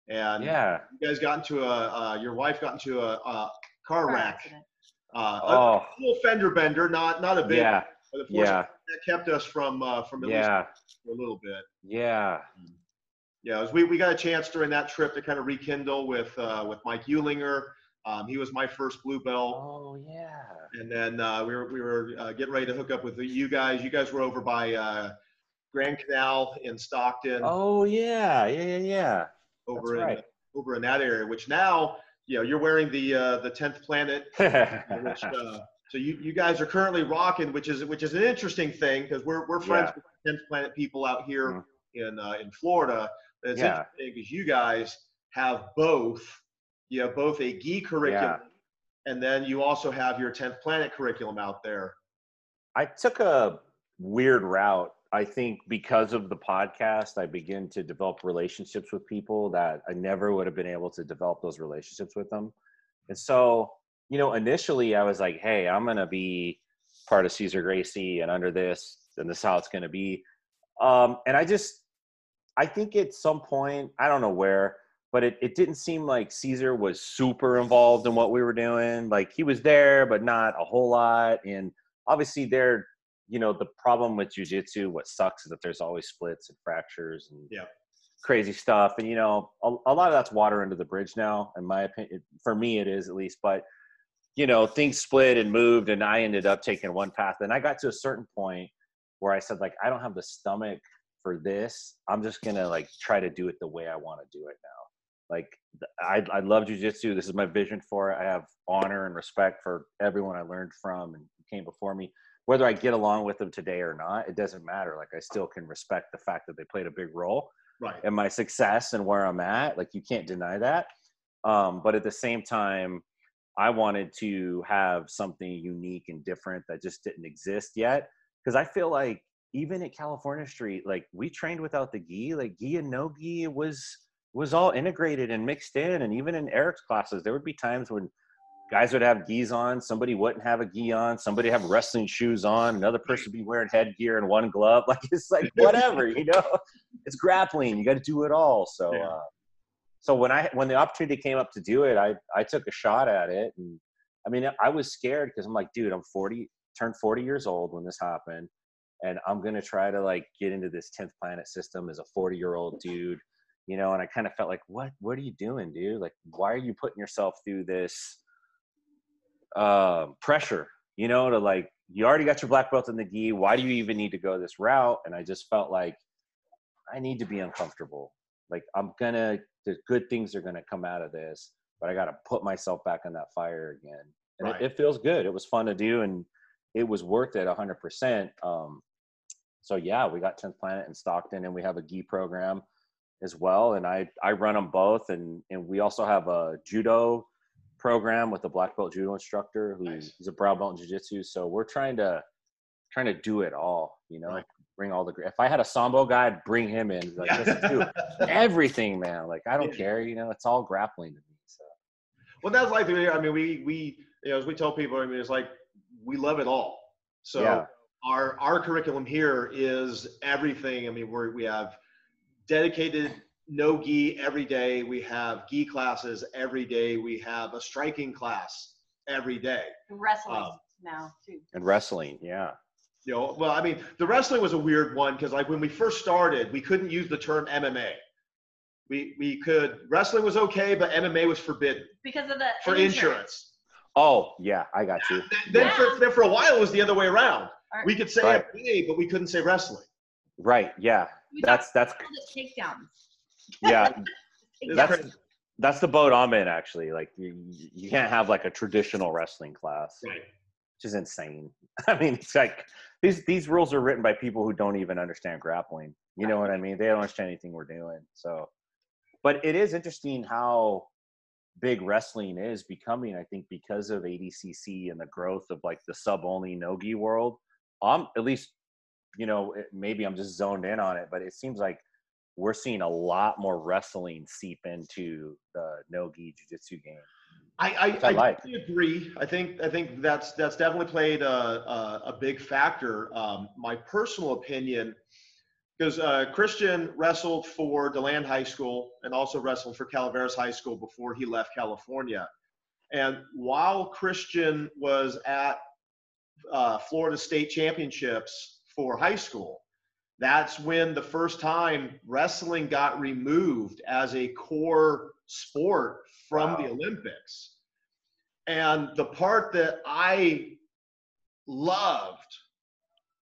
A: and
B: yeah,
A: you guys got into a uh, your wife got into a, a car, wreck. Uh, oh. a little fender bender, not not a big.
B: Yeah.
A: But
B: yeah.
A: That kept us from uh, from at
B: yeah.
A: least a little bit.
B: Yeah.
A: Yeah, was, we, we got a chance during that trip to kind of rekindle with uh, with Mike Eulinger. Um, he was my first blue belt.
B: Oh yeah.
A: And then uh, we were we were uh, getting ready to hook up with you guys. You guys were over by uh, Grand Canal in Stockton.
B: Oh yeah, yeah, yeah, yeah.
A: Over That's in right. over in that area, which now you know you're wearing the uh, the tenth planet, which, uh, so you, you guys are currently rocking, which is which is an interesting thing because we're we're friends yeah. with tenth planet people out here mm-hmm. in uh, in Florida. But it's yeah. interesting because you guys have both. You have both a gi curriculum, yeah. and then you also have your tenth planet curriculum out there.
B: I took a weird route I think because of the podcast, I begin to develop relationships with people that I never would have been able to develop those relationships with them. And so, you know, initially I was like, hey, I'm going to be part of Cesar Gracie and under this, and this is how it's going to be. Um, and I just, I think at some point, I don't know where, but it, it didn't seem like Cesar was super involved in what we were doing. Like he was there, but not a whole lot. And obviously, they're you know the problem with jujitsu, what sucks is that there's always splits and fractures and
A: yeah.
B: crazy stuff. And you know, a, a lot of that's water under the bridge now, in my opinion. For me, it is at least. But you know, things split and moved, and I ended up taking one path. And I got to a certain point where I said, like, I don't have the stomach for this. I'm just gonna like try to do it the way I want to do it now. Like, I I love jujitsu. This is my vision for it. I have honor and respect for everyone I learned from and came before me whether I get along with them today or not, it doesn't matter. Like I still can respect the fact that they played a big role
A: right.
B: in my success and where I'm at. Like you can't deny that. Um, but at the same time, I wanted to have something unique and different that just didn't exist yet. Because I feel like even at California Street, like we trained without the gi, like gi and no gi was was all integrated and mixed in. And even in Eric's classes, there would be times when guys would have gis on, somebody wouldn't have a gi on, somebody have wrestling shoes on, another person be wearing headgear and one glove. Like it's like whatever, you know. It's grappling. You got to do it all. So, yeah. uh, so when I when the opportunity came up to do it, I I took a shot at it, and I mean I was scared because I'm like, dude, I'm 40, turned 40 years old when this happened, and I'm gonna try to like get into this 10th planet system as a 40 year old dude. You know, and I kind of felt like, what, what are you doing, dude? Like, why are you putting yourself through this, uh, pressure, you know, to like you already got your black belt in the gi. Why do you even need to go this route? And I just felt like I need to be uncomfortable. Like I'm gonna, the good things are gonna come out of this, but I got to put myself back in that fire again. And
A: Right.
B: it, it feels good. It was fun to do, and it was worth it 100%. Um, so yeah, we got 10th Planet in Stockton, and we have a gi program as well. And I I run them both, and and we also have a judo program with a black belt judo instructor who's
A: Nice.
B: he's a brown belt in jiu-jitsu so we're trying to trying to do it all you know
A: Right.
B: bring all the if i had a sambo guy i'd bring him in like do everything man like i don't
A: Yeah.
B: care you know it's all grappling to me so
A: Well, that's like the. I mean, we we you know as we tell people, I mean, it's like we love it all. So
B: Yeah.
A: our our curriculum here is everything. I mean, we we have dedicated no gi every day. We have gi classes every day. We have a striking class every day.
C: Wrestling
A: Um,
C: now too.
B: and wrestling yeah
A: You know, well, I mean, the wrestling was a weird one because like when we first started, we couldn't use the term MMA. We we could wrestling was okay, but MMA was forbidden
C: Because of the
A: for insurance.
B: oh yeah i got you
A: Then, then for then for a while it was the other way around.
C: Alright.
A: We could say
B: Right.
A: MMA, but we couldn't say wrestling.
B: Right yeah
C: We
B: that's that's
C: called it
B: yeah that's that's the boat i'm in actually like you, you can't have like a traditional wrestling class
A: Right.
B: which is insane. I mean, it's like these these rules are written by people who don't even understand grappling. You know what I mean? They don't understand anything we're doing. So, but it is interesting how big wrestling is becoming. I think because of ADCC and the growth of like the sub only nogi world. I'm at least, you know, it- maybe I'm just zoned in on it, but it seems like we're seeing a lot more wrestling seep into the nogi jiu-jitsu game.
A: I I,
B: I
A: I
B: like.
A: agree. I think I think that's that's definitely played a a, a big factor. Um, my personal opinion, because uh, Christian wrestled for Deland High School and also wrestled for Calaveras High School before he left California. And while Christian was at uh, Florida State Championships for high school, that's when the first time wrestling got removed as a core sport from the Olympics. And the part that I loved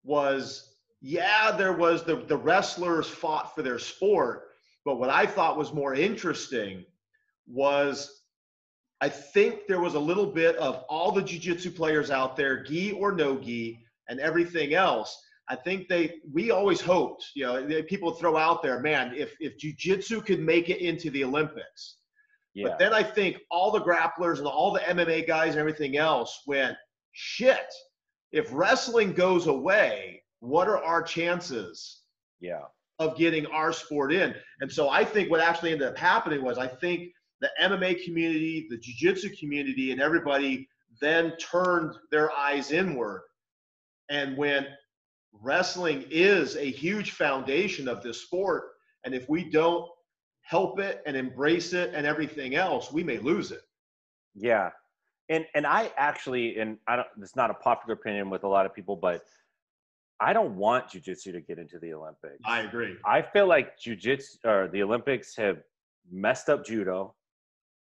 A: was yeah, there was the, the wrestlers fought for their sport, but what I thought was more interesting was I think there was a little bit of all the jiu-jitsu players out there, gi or no gi, and everything else. I think they we always hoped, you know, they- people throw out there, man, if if jiu-jitsu could make it into the Olympics.
B: Yeah.
A: But then I think all the grapplers and all the MMA guys and everything else went, shit, if wrestling goes away, what are our chances
B: yeah.
A: of getting our sport in? And so I think what actually ended up happening was I think the MMA community, the jiu-jitsu community, and everybody then turned their eyes inward and went, wrestling is a huge foundation of this sport. And if we don't help it and embrace it and everything else, we may lose it.
B: Yeah. And and I actually and I don't it's not a popular opinion with a lot of people, but I don't want jujitsu to get into the Olympics.
A: I agree.
B: I feel like jujitsu or the Olympics have messed up judo.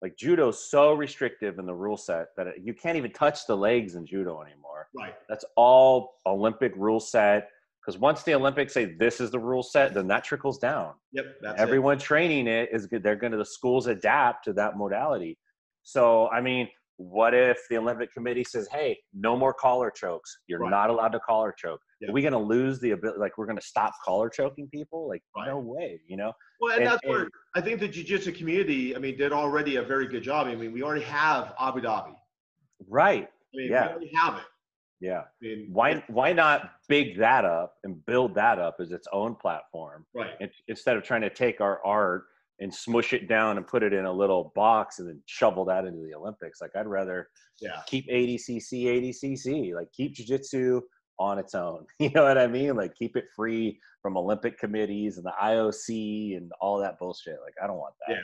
B: Like judo's so restrictive in the rule set that it- you can't even touch the legs in judo anymore.
A: Right.
B: That's all Olympic rule set. Because once the Olympics say this is the rule set, then that trickles down
A: Yep. That's it.
B: everyone training it is good. They're going to the schools adapt to that modality. So, I mean, what if the Olympic Committee says, "Hey, no more collar chokes. You're
A: Right.
B: not allowed to collar choke."
A: Yeah.
B: Are we going to lose the ability? Like, we're going to stop collar choking people? Like,
A: Right.
B: no way. You know?
A: Well, and,
B: And-
A: that's where I think the jiu-jitsu community, I mean, did already a very good job. I mean, we already have Abu Dhabi. I
B: Right?
A: mean,
B: Yeah.
A: we already have it.
B: Yeah.
A: I mean,
B: Why? Why not big that up and build that up as its own platform
A: Right.
B: in- instead of trying to take our art and smush it down and put it in a little box and then shovel that into the Olympics? Like, I'd rather
A: Yeah.
B: keep ADCC, ADCC, like keep jujitsu on its own. You know what I mean? Like keep it free from Olympic committees and the IOC and all that bullshit. Like I don't want that.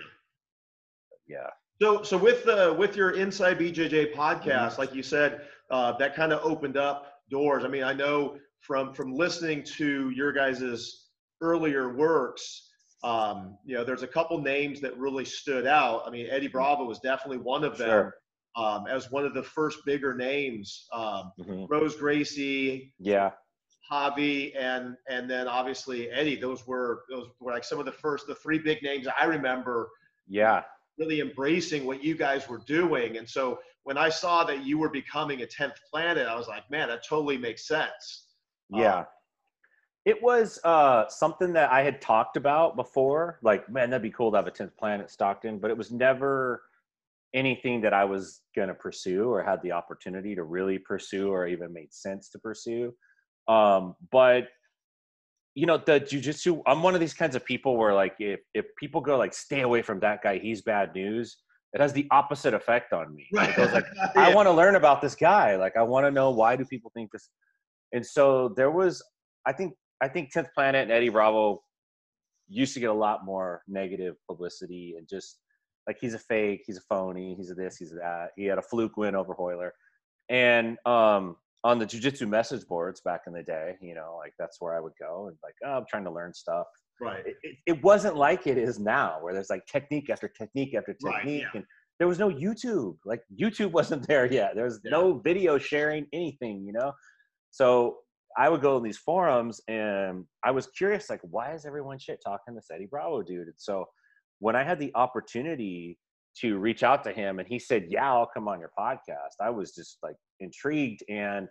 B: Yeah. yeah.
A: So, so with the with your Inside BJJ podcast,
B: Mm-hmm.
A: like you said, uh, that kind of opened up doors. I mean, I know from from listening to your guys's earlier works, um, you know, there's a couple names that really stood out. I mean, Eddie Bravo was definitely one of them.
B: Sure.
A: um, as one of the first bigger names. Um,
B: Mhm.
A: Royce Gracie,
B: Yeah.
A: Javi, and and then obviously Eddie. Those were those were like some of the first, the three big names I remember
B: Yeah.
A: really embracing what you guys were doing. And so when I saw that you were becoming a 10th planet, I was like, man, that totally makes sense.
B: Yeah. It was uh, something that I had talked about before. Like, man, that'd be cool to have a 10th planet Stockton, but it was never anything that I was going to pursue or had the opportunity to really pursue or even made sense to pursue. Um, but you know, the jujitsu, I'm one of these kinds of people where like, if, if people go like, stay away from that guy, he's bad news. It has the opposite effect on me. Goes like, I
A: Yeah.
B: want to learn about this guy. Like, I want to know why do people think this. And so there was, I think, I think 10th Planet and Eddie Bravo used to get a lot more negative publicity and just like he's a fake, he's a phony, he's a this, he's a that. He had a fluke win over Royler, and um, on the jujitsu message boards back in the day, you know, like that's where I would go and like, oh, I'm trying to learn stuff
A: right.
B: it, it, it wasn't like it is now where there's like technique after technique after
A: Right,
B: technique
A: yeah.
B: and there was no youtube like youtube wasn't there yet there was
A: Yeah.
B: no video sharing anything you know so i would go in these forums and i was curious like why is everyone shit talking this eddie bravo dude and so when i had the opportunity to reach out to him and he said yeah i'll come on your podcast i was just like intrigued and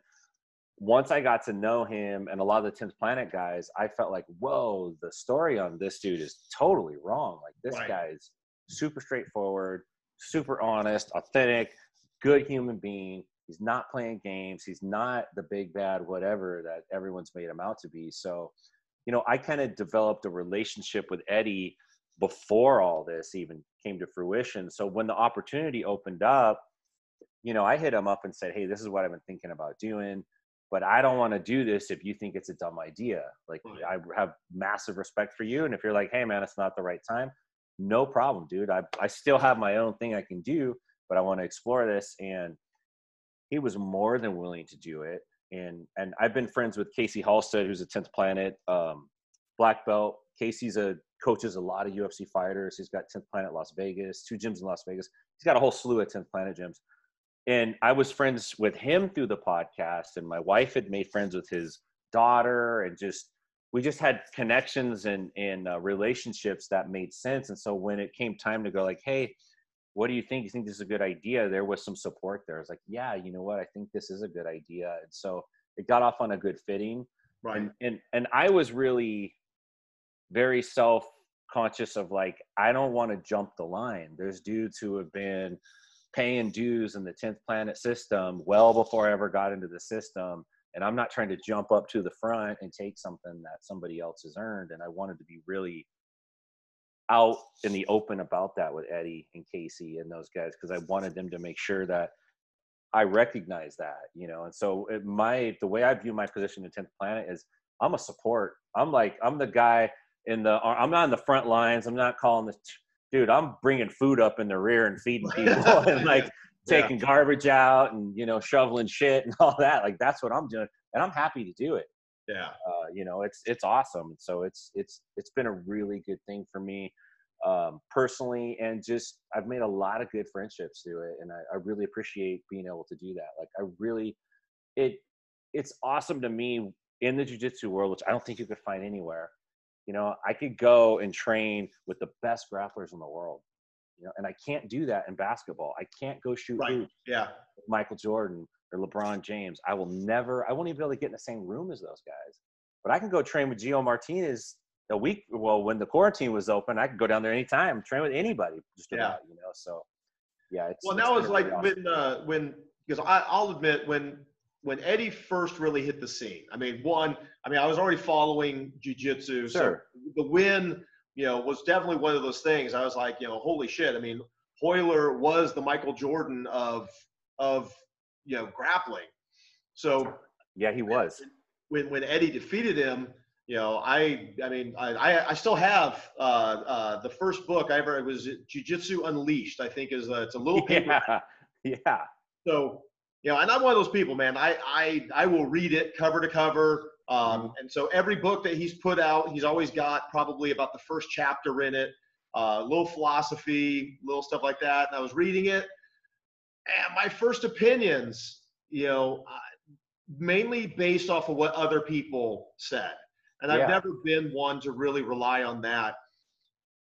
B: once I got to know him and a lot of the 10th Planet guys, I felt like, whoa, the story on this dude is totally wrong. Like, this
A: Right.
B: guy's super straightforward, super honest, authentic, good human being. He's not playing games. He's not the big bad whatever that everyone's made him out to be. So, you know, I kind of developed a relationship with Eddie before all this even came to fruition. So when the opportunity opened up, you know, I hit him up and said, "Hey, this is what I've been thinking about doing, but I don't want to do this if you think it's a dumb idea. Like. I have massive respect for you, and if you're like, hey, man, it's not the right time, no problem, dude. I I still have my own thing I can do, but I want to explore this." And he was more than willing to do it. And and I've been friends with Casey Halstead, who's a 10th Planet um, black belt. Casey's a coaches a lot of UFC fighters. He's got 10th Planet Las Vegas, two gyms in Las Vegas. He's got a whole slew of 10th Planet gyms and I was friends with him through the podcast, and my wife had made friends with his daughter, and just we just had connections and and uh, relationships that made sense. And so when it came time to go, like, hey, what do you think? You think this is a good idea? There was some support there. I was like, yeah, you know what? I think this is a good idea. And so it got off on a good fitting
A: Right.
B: and and and I was really very self conscious of like I don't want to jump the line. There's dudes who have been paying dues in the 10th planet system well before I ever got into the system and I'm not trying to jump up to the front and take something that somebody else has earned and I wanted to be really out in the open about that with Eddie and Casey and those guys because I wanted them to make sure that I recognize that, you know. And so it, my the way I view my position in 10th planet is I'm a support. I'm like I'm the guy in the uh, I'm not in the front lines. I'm not calling the dude. I'm bringing food up in the rear and feeding people and like
A: Yeah.
B: taking garbage out and you know shoveling shit and all that. Like that's what I'm doing, and I'm happy to do it.
A: Yeah.
B: Uh, you know, it's it's awesome. So it's it's it's been a really good thing for me um, personally, and just I've made a lot of good friendships through it, and I, I really appreciate being able to do that. Like I really, it it's awesome to me in the jujitsu world, which I don't think you could find anywhere. You know, I could go and train with the best grapplers in the world. You know, and I can't do that in basketball. I can't go shoot
A: Right. Yeah.
B: Michael Jordan or LeBron James. I will never, I won't even be able to get in the same room as those guys. But I can go train with Gio Martinez a week. Well, when the quarantine was open, I could go down there anytime, train with anybody, just
A: Yeah.
B: you know. So, yeah. It's,
A: Well,
B: it's
A: that was like
B: awesome.
A: when uh, when because I, I'll admit when when Eddie first really hit the scene. I mean, one, I mean, I was already following jujitsu, so
B: Sure.
A: the win, you know, was definitely one of those things. I was like, you know, holy shit. I mean, Royler was the Michael Jordan of of you know grappling. So
B: yeah, he was.
A: when when Eddie defeated him, you know, I I mean I I, still have uh, uh, the first book I ever it was Jiu Jitsu Unleashed. I think is a, it's a little paper.
B: Yeah. Yeah.
A: So you know, and I'm one of those people, man. I I I will read it cover to cover. Um, and so every book that he's put out, he's always got probably about the first chapter in it, uh, little philosophy, little stuff like that. And I was reading it, and my first opinions, you know, mainly based off of what other people said. And I've never been one to really rely on that.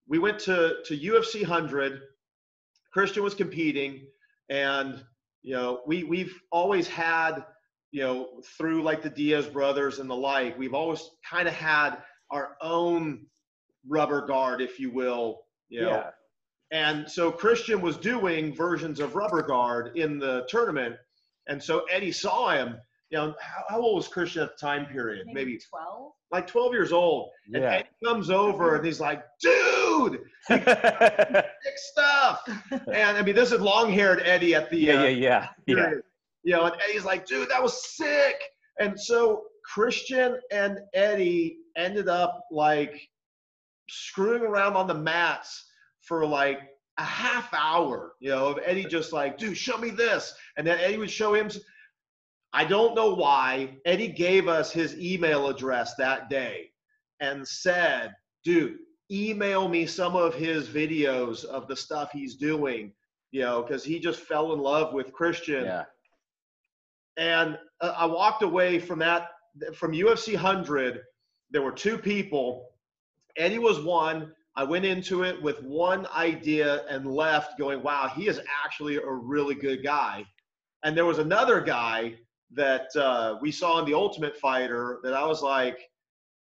A: We went to, to UFC 100. Christian was competing, and you know, we we've always had, you know, through like the Diaz brothers and the like, we've always kind of had our own rubber guard, if you will, you know,
B: Yeah.
A: And so Christian was doing versions of Rubber Guard in the tournament. And so Eddie saw him. You know, how, how old was Christian at the time period?
C: Maybe
A: Maybe
C: 12.
A: like 12 years old. And
B: Yeah.
A: Eddie comes over and he's like, dude, sick stuff. And I mean, this is long haired Eddie at the
B: yeah,
A: uh,
B: yeah, yeah, yeah.
A: period. You know, and Eddie's like, dude, that was sick. And so Christian and Eddie ended up like screwing around on the mats for like a half hour, you know, of Eddie just like, dude, show me this. And then Eddie would show him. I don't know why. Eddie gave us his email address that day and said, dude, email me some of his videos of the stuff he's doing, you know, because he just fell in love with Christian.
B: Yeah.
A: And uh, I walked away from that, from UFC 100. There were two people. Eddie was one. I went into it with one idea and left going, wow, he is actually a really good guy. And there was another guy that uh, we saw in the Ultimate Fighter that I was like,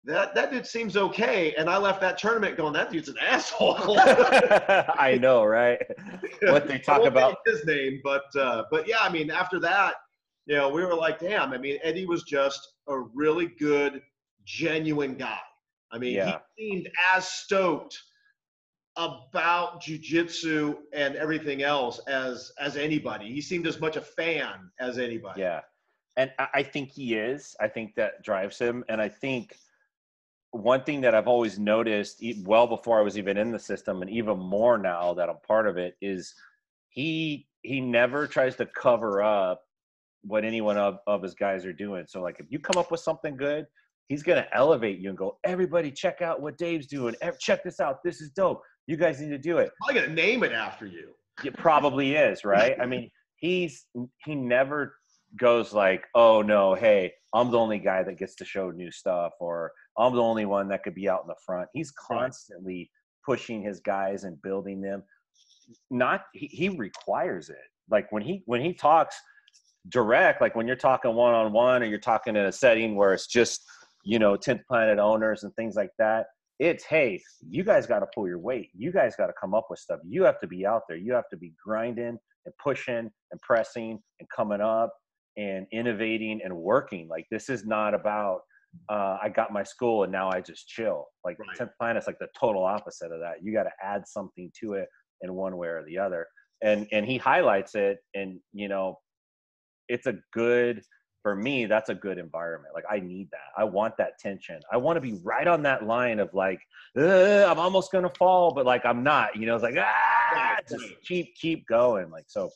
A: that, that dude seems okay. And I left that tournament going, that dude's an asshole.
B: I know, right? What they
A: I
B: talk about.
A: his name, but uh, but yeah, I mean, after that, you know, we were like, damn. I mean, Eddie was just a really good, genuine guy. I mean,
B: Yeah.
A: he seemed as stoked about jujitsu and everything else as as anybody. He seemed as much a fan as anybody.
B: Yeah. And I- I think he is. I think that drives him. And I think one thing that I've always noticed, well before I was even in the system, and even more now that I'm part of it, is he he never tries to cover up what anyone of, of his guys are doing. So like if you come up with something good, he's gonna elevate you and go, everybody check out what Dave's doing. Check this out. This is dope. You guys need to do it.
A: I'm gonna name it after you.
B: It probably is, right? I mean, he's he never goes like, "Oh no, hey, I'm the only guy that gets to show new stuff," or "I'm the only one that could be out in the front." He's constantly pushing his guys and building them. Not he, he requires it. Like when he when he talks direct, like when you're talking one on one, or you're talking in a setting where it's just you know 10th planet owners and things like that it's hey you guys got to pull your weight. You guys got to come up with stuff. You have to be out there. You have to be grinding and pushing and pressing and coming up and innovating and working. Like this is not about uh, i got my school and now i just chill. Like
A: Right.
B: 10th planet's like the total opposite of that. You got to add something to it in one way or the other. And and he highlights it and you know it's a good for me that's a good environment like i need that i want that tension i want to be right on that line of like i'm almost gonna fall but like i'm not you know it's like ah just keep keep going like so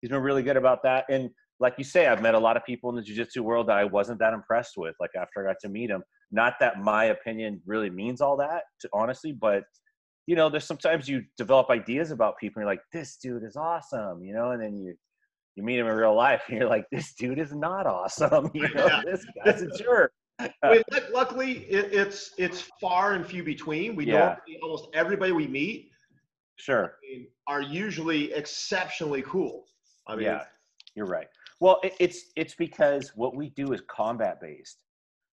B: he's been really good about that and like you say i've met a lot of people in the jiu-jitsu world that i wasn't that impressed with like after i got to meet him not that my opinion really means all that to, honestly but you know there's sometimes you develop ideas about people and you're like this dude is awesome you know and then you you meet him in real life and you're like this dude is not awesome you know
A: Yeah.
B: this guy's a jerk
A: I mean, luckily, it, it's it's far and few between. We
B: Yeah.
A: normally almost everybody we meet
B: sure
A: I mean, are usually exceptionally cool. I mean,
B: yeah you're right well it, it's it's because what we do is combat based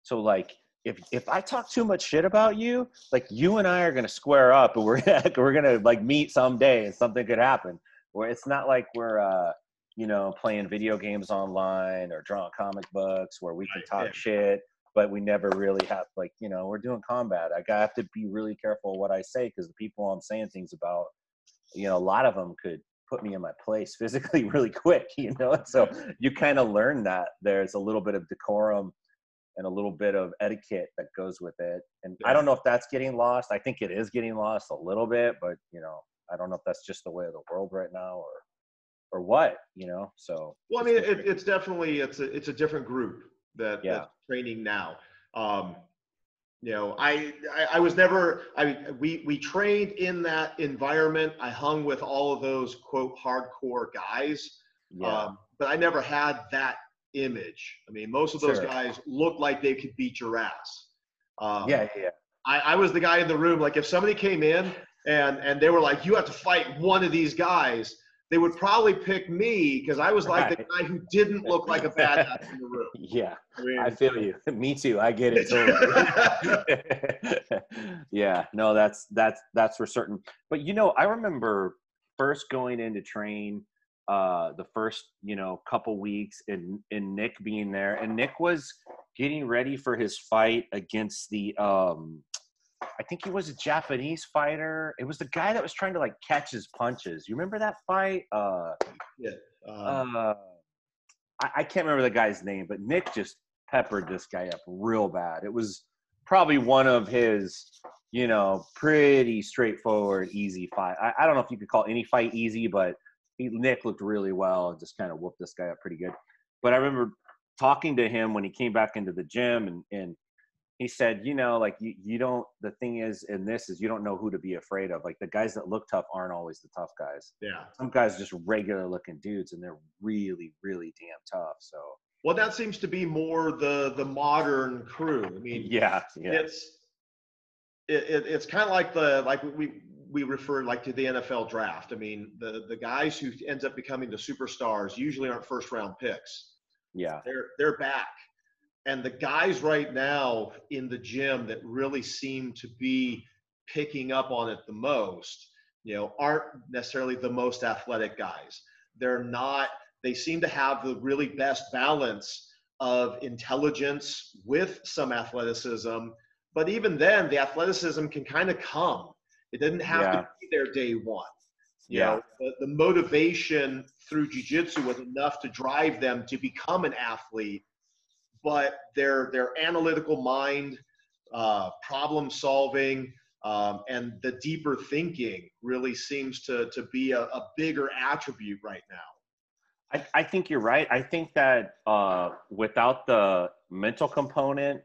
B: so like if if i talk too much shit about you like you and i are gonna square up and we're gonna we're gonna like meet someday and something could happen where it's not like we're uh you know playing video games online or drawing comic books where we can talk shit but we never really have like you know we're doing combat. I have to be really careful what i say because the people i'm saying things about you know a lot of them could put me in my place physically really quick you know? And so you kind of learn that there's a little bit of decorum and a little bit of etiquette that goes with it. And i don't know if that's getting lost. I think it is getting lost a little bit but you know i don't know if that's just the way of the world right now or or what you know so
A: Well, I mean, it, it's definitely it's a it's a different group that
B: Yeah.
A: that's training now. Um, you know, I, I, I was never, I, we, we trained in that environment. I hung with all of those quote hardcore guys,
B: Yeah.
A: um, but I never had that image. I mean, most of those
B: Sure.
A: guys looked like they could beat your ass. Um,
B: yeah, yeah, yeah.
A: I, I was the guy in the room. Like if somebody came in and and they were like, you have to fight one of these guys, they would probably pick me because I was like the guy who didn't look like a badass in the room.
B: Yeah,
A: I mean,
B: I feel you. Me too. I get it totally. yeah, no, that's that's that's for certain. But you know, I remember first going in to train uh the first you know couple weeks and and Nick being there and Nick was getting ready for his fight against the um I think he was a Japanese fighter. It was the guy that was trying to like catch his punches. You remember that fight? Uh
A: um,
B: uh, I, I can't remember the guy's name, but Nick just peppered this guy up real bad. It was probably one of his, you know, pretty straightforward, easy fight. I, I don't know if you could call any fight easy, but he, Nick looked really well and just kind of whooped this guy up pretty good. But I remember talking to him when he came back into the gym and, and he said, you know, like you, you don't, the thing is in this is you don't know who to be afraid of. Like the guys that look tough aren't always the tough guys
A: yeah.
B: some guys are just regular looking dudes and they're really really damn tough so
A: Well, that seems to be more the the modern crew. I mean,
B: yeah yeah
A: it's it, it, it's kind of like the like we we refer like to the NFL draft. I mean, the the guys who ends up becoming the superstars usually aren't first round picks.
B: yeah
A: They're they're back. And the guys right now in the gym that really seem to be picking up on it the most, you know, aren't necessarily the most athletic guys. They're not, they seem to have the really best balance of intelligence with some athleticism. But even then, the athleticism can kind of come. It doesn't have
B: Yeah.
A: to be there day one. You
B: yeah
A: know, the, the motivation through jujitsu was enough to drive them to become an athlete, but their their analytical mind, uh, problem solving, um, and the deeper thinking really seems to to be a, a bigger attribute right now.
B: I, I think you're right i think that uh without the mental component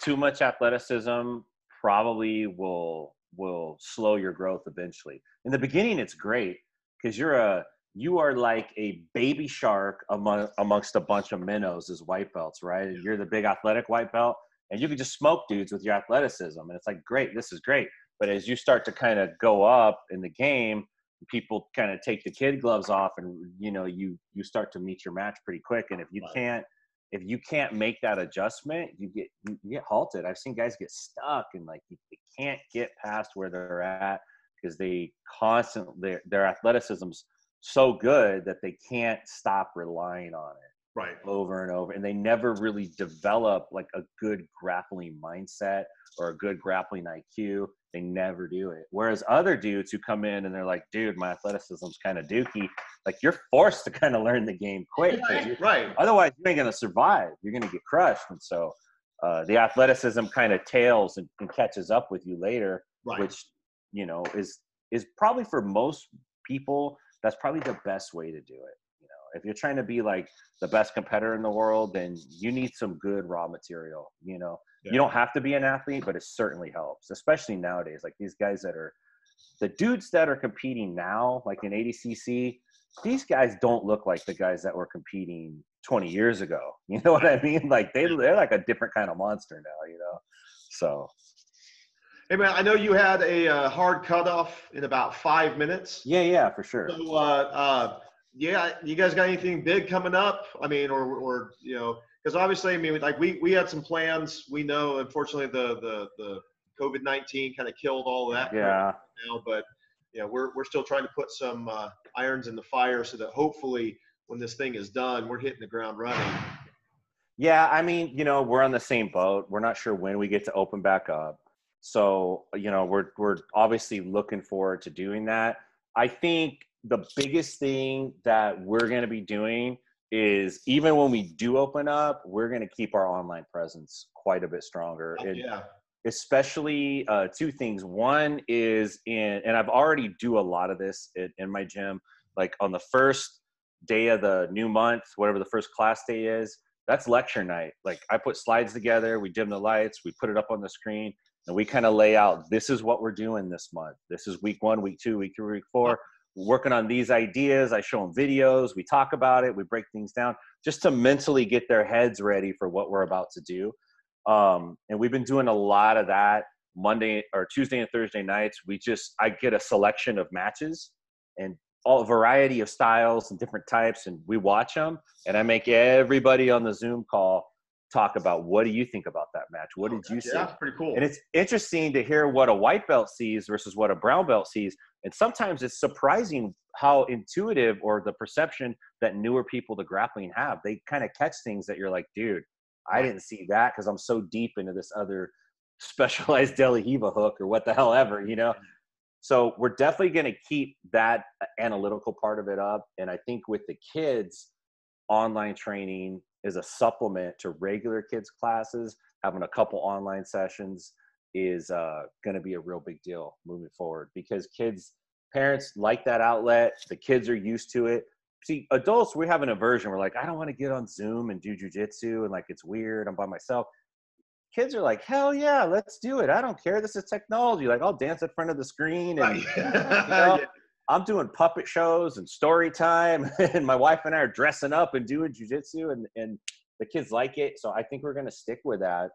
B: too much athleticism probably will will slow your growth eventually in the beginning it's great because you're a you are like a baby shark among amongst a bunch of minnows as white belts right? You're the big athletic white belt and you can just smoke dudes with your athleticism and it's like great this is great. But as you start to kind of go up in the game people kind of take the kid gloves off and you know you you start to meet your match pretty quick and if you can't if you can't make that adjustment you get you you get halted. I've seen guys get stuck and like they can't get past where they're at because they constantly their, their athleticism's so good that they can't stop relying on it
A: Right.
B: over and over and they never really develop like a good grappling mindset or a good grappling IQ. They never do it. Whereas other dudes who come in and they're like, dude, my athleticism's kind of dookie, like you're forced to kind of learn the game quick. you-
A: Right.
B: Otherwise, you ain't gonna survive. You're gonna get crushed. And so uh, the athleticism kind of tails and, and catches up with you later,
A: Right.
B: which you know is is probably for most people that's probably the best way to do it. You know, if you're trying to be like the best competitor in the world, then you need some good raw material. You know,
A: Yeah.
B: you don't have to be an athlete, but it certainly helps, especially nowadays. Like these guys that are the dudes that are competing now, like in ADCC, these guys don't look like the guys that were competing 20 years ago. You know what I mean? Like they they're like a different kind of monster now. You know, so
A: Hey man, I know you had a uh, hard cutoff in about five minutes.
B: yeah, yeah, for sure.
A: So, uh, uh, yeah, you guys got anything big coming up? I mean, or, or you know, because obviously, I mean, like we we had some plans. We know, unfortunately, the the the COVID nineteen kind of killed all that.
B: Yeah.
A: Now, but know, we're we're still trying to put some uh, irons in the fire so that hopefully, when this thing is done, we're hitting the ground running.
B: Yeah, I mean, you know, we're on the same boat. We're not sure when we get to open back up. So, you know, we're we're obviously looking forward to doing that. I think the biggest thing that we're going to be doing is even when we do open up, we're going to keep our online presence quite a bit stronger.
A: Oh,
B: And
A: yeah,
B: especially uh, two things. One is in, and I've already do a lot of this in, in my gym. Like on the first day of the new month, whatever the first class day is, that's lecture night. Like I put slides together, we dim the lights, we put it up on the screen, and we kind of lay out this is what we're doing this month. This is week one, week two, week three, week four. We're working on these ideas. I show them videos. We talk about it. We break things down just to mentally get their heads ready for what we're about to do. Um, and we've been doing a lot of that Monday or Tuesday and Thursday nights. We just I get a selection of matches and all variety of styles and different types, and we watch them. And I make everybody on the Zoom call talk about what do you think about that match? What oh, did you see?
D: Yeah, pretty cool.
B: And it's interesting to hear what a white belt sees versus what a brown belt sees. And sometimes it's surprising how intuitive or the perception that newer people to grappling have. They kind of catch things that you're like, dude, I didn't see that because I'm so deep into this other specialized De La Riva hook or what the hell ever, you know? Mm-hmm. So we're definitely going to keep that uh, analytical part of it up. And I think with the kids, online training is a supplement to regular kids classes. Having a couple online sessions is uh, going to be a real big deal moving forward because kids, parents like that outlet. The kids are used to it. See, adults, we have an aversion. We're like, I don't want to get on Zoom and do jujitsu, and like it's weird. I'm by myself kids are like, hell yeah, let's do it. I don't care. This is technology. Like I'll dance in front of the screen and you know, I'm doing puppet shows and story time and my wife and I are dressing up and doing jujitsu and, and the kids like it. So I think we're going to stick with that,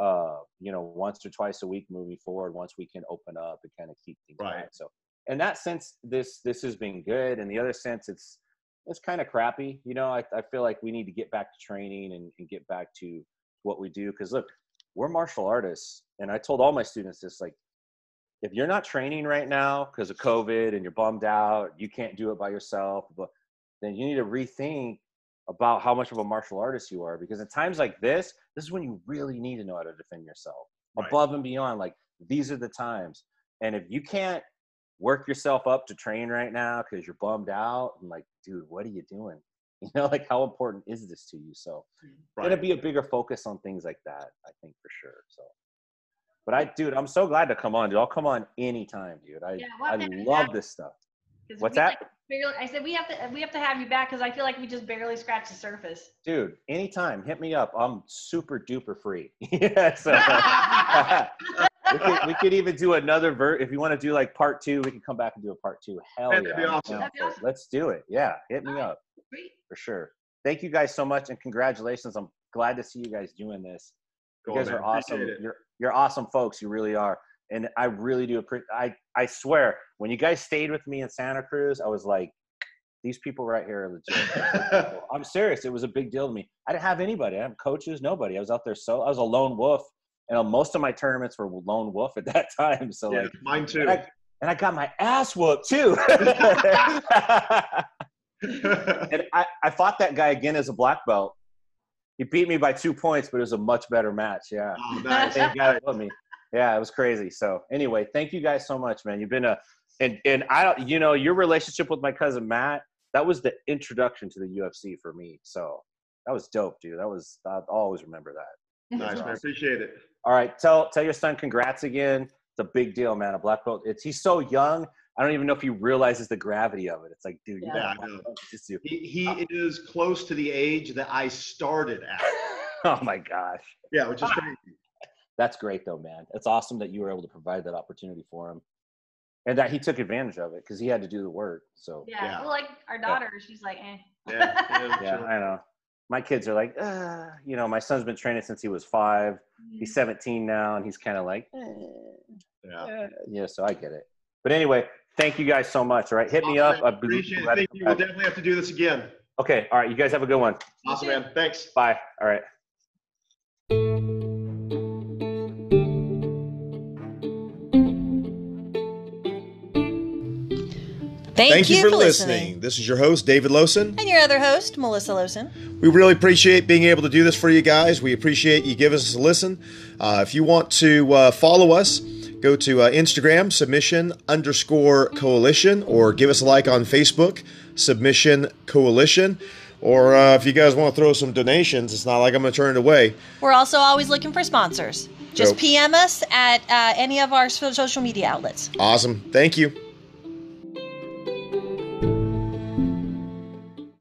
B: uh, you know, once or twice a week moving forward, once we can open up and kind of keep things right. So in that sense, this, this has been good. In the other sense, it's, it's kind of crappy. You know, I, I feel like we need to get back to training and, and get back to what we do. Cause look, we're martial artists. And I told all my students this like, if you're not training right now because of COVID and you're bummed out, you can't do it by yourself, but then you need to rethink about how much of a martial artist you are because at times like this, this is when you really need to know how to defend yourself right. above and beyond. Like these are the times. And if you can't work yourself up to train right now because you're bummed out, I'm like, dude, what are you doing? you know like how important is this to you so hmm. right. gonna be a bigger focus on things like that i think for sure so but i dude i'm so glad to come on dude. I'll come on anytime dude. I, yeah, I love this stuff. What's that?
C: like, barely, i said we have to we have to have you back because i feel like we just barely scratched the surface.
B: Dude anytime. Hit me up. I'm super duper free. Yeah so we, could, we could even do another vert if you want to do like part two we can come back and do a part two. Hell
D: That'd
B: yeah
D: be awesome.
C: That'd be awesome.
B: let's do it. Yeah hit me up.
C: Great.
B: for sure. Thank you guys so much and congratulations. I'm glad to see you guys doing this. You guys are awesome. You're you're awesome folks. You really are. And I really do appreciate I I swear when you guys stayed with me in Santa Cruz, I was like these people right here are legit. I'm serious. It was a big deal to me. I didn't have anybody. I didn't have coaches, nobody. I was out there so I was a lone wolf. And uh, most of my tournaments were lone wolf at that time. So
D: yeah,
B: like
D: mine too.
B: And I, and I got my ass whooped too. and I, I fought that guy again as a black belt. He beat me by two points, but it was a much better match. Yeah.
D: Oh, nice.
B: Thank God me. Yeah, it was crazy. So anyway, thank you guys so much, man. You've been a and and I don't you know your relationship with my cousin Matt. That was the introduction to the UFC for me. So that was dope, dude. That was I'll always remember that.
D: Nice, awesome. man. Appreciate it.
B: All right, tell tell your son congrats again. It's a big deal, man. A black belt. It's he's so young. I don't even know if he realizes the gravity of it. It's like, dude,
D: yeah, he, he is close to the age that I started at.
B: oh my gosh.
D: Yeah, which is crazy.
B: That's great though, man. It's awesome that you were able to provide that opportunity for him. And that he took advantage of it because he had to do the work. So
C: yeah, yeah. Well, like our daughter, yeah. she's like, eh.
D: Yeah,
B: yeah, yeah I know. My kids are like, uh, you know, my son's been training since he was 5 mm-hmm. He's 17 now, and he's kind of like, eh. yeah, yeah. So I get it. But anyway, thank you guys so much. All right, hit me up. I
D: appreciate it. Thank you. We'll definitely have to do this again.
B: Okay. All right. You guys have a good one.
D: Awesome, man. Thanks.
B: Bye. All right.
E: Thank, Thank you, you, for, listening. listening.
A: This is your host, David Lowson.
E: And your other host, Melissa Lowson.
A: We really appreciate being able to do this for you guys. We appreciate you giving us a listen. Uh, if you want to uh, follow us, go to uh, Instagram, submission underscore coalition, or give us a like on Facebook, submission coalition. Or uh, if you guys want to throw some donations, it's not like I'm going to turn it away.
E: We're also always looking for sponsors. Just so, PM us at uh, any of our social media outlets.
A: Awesome. Thank you.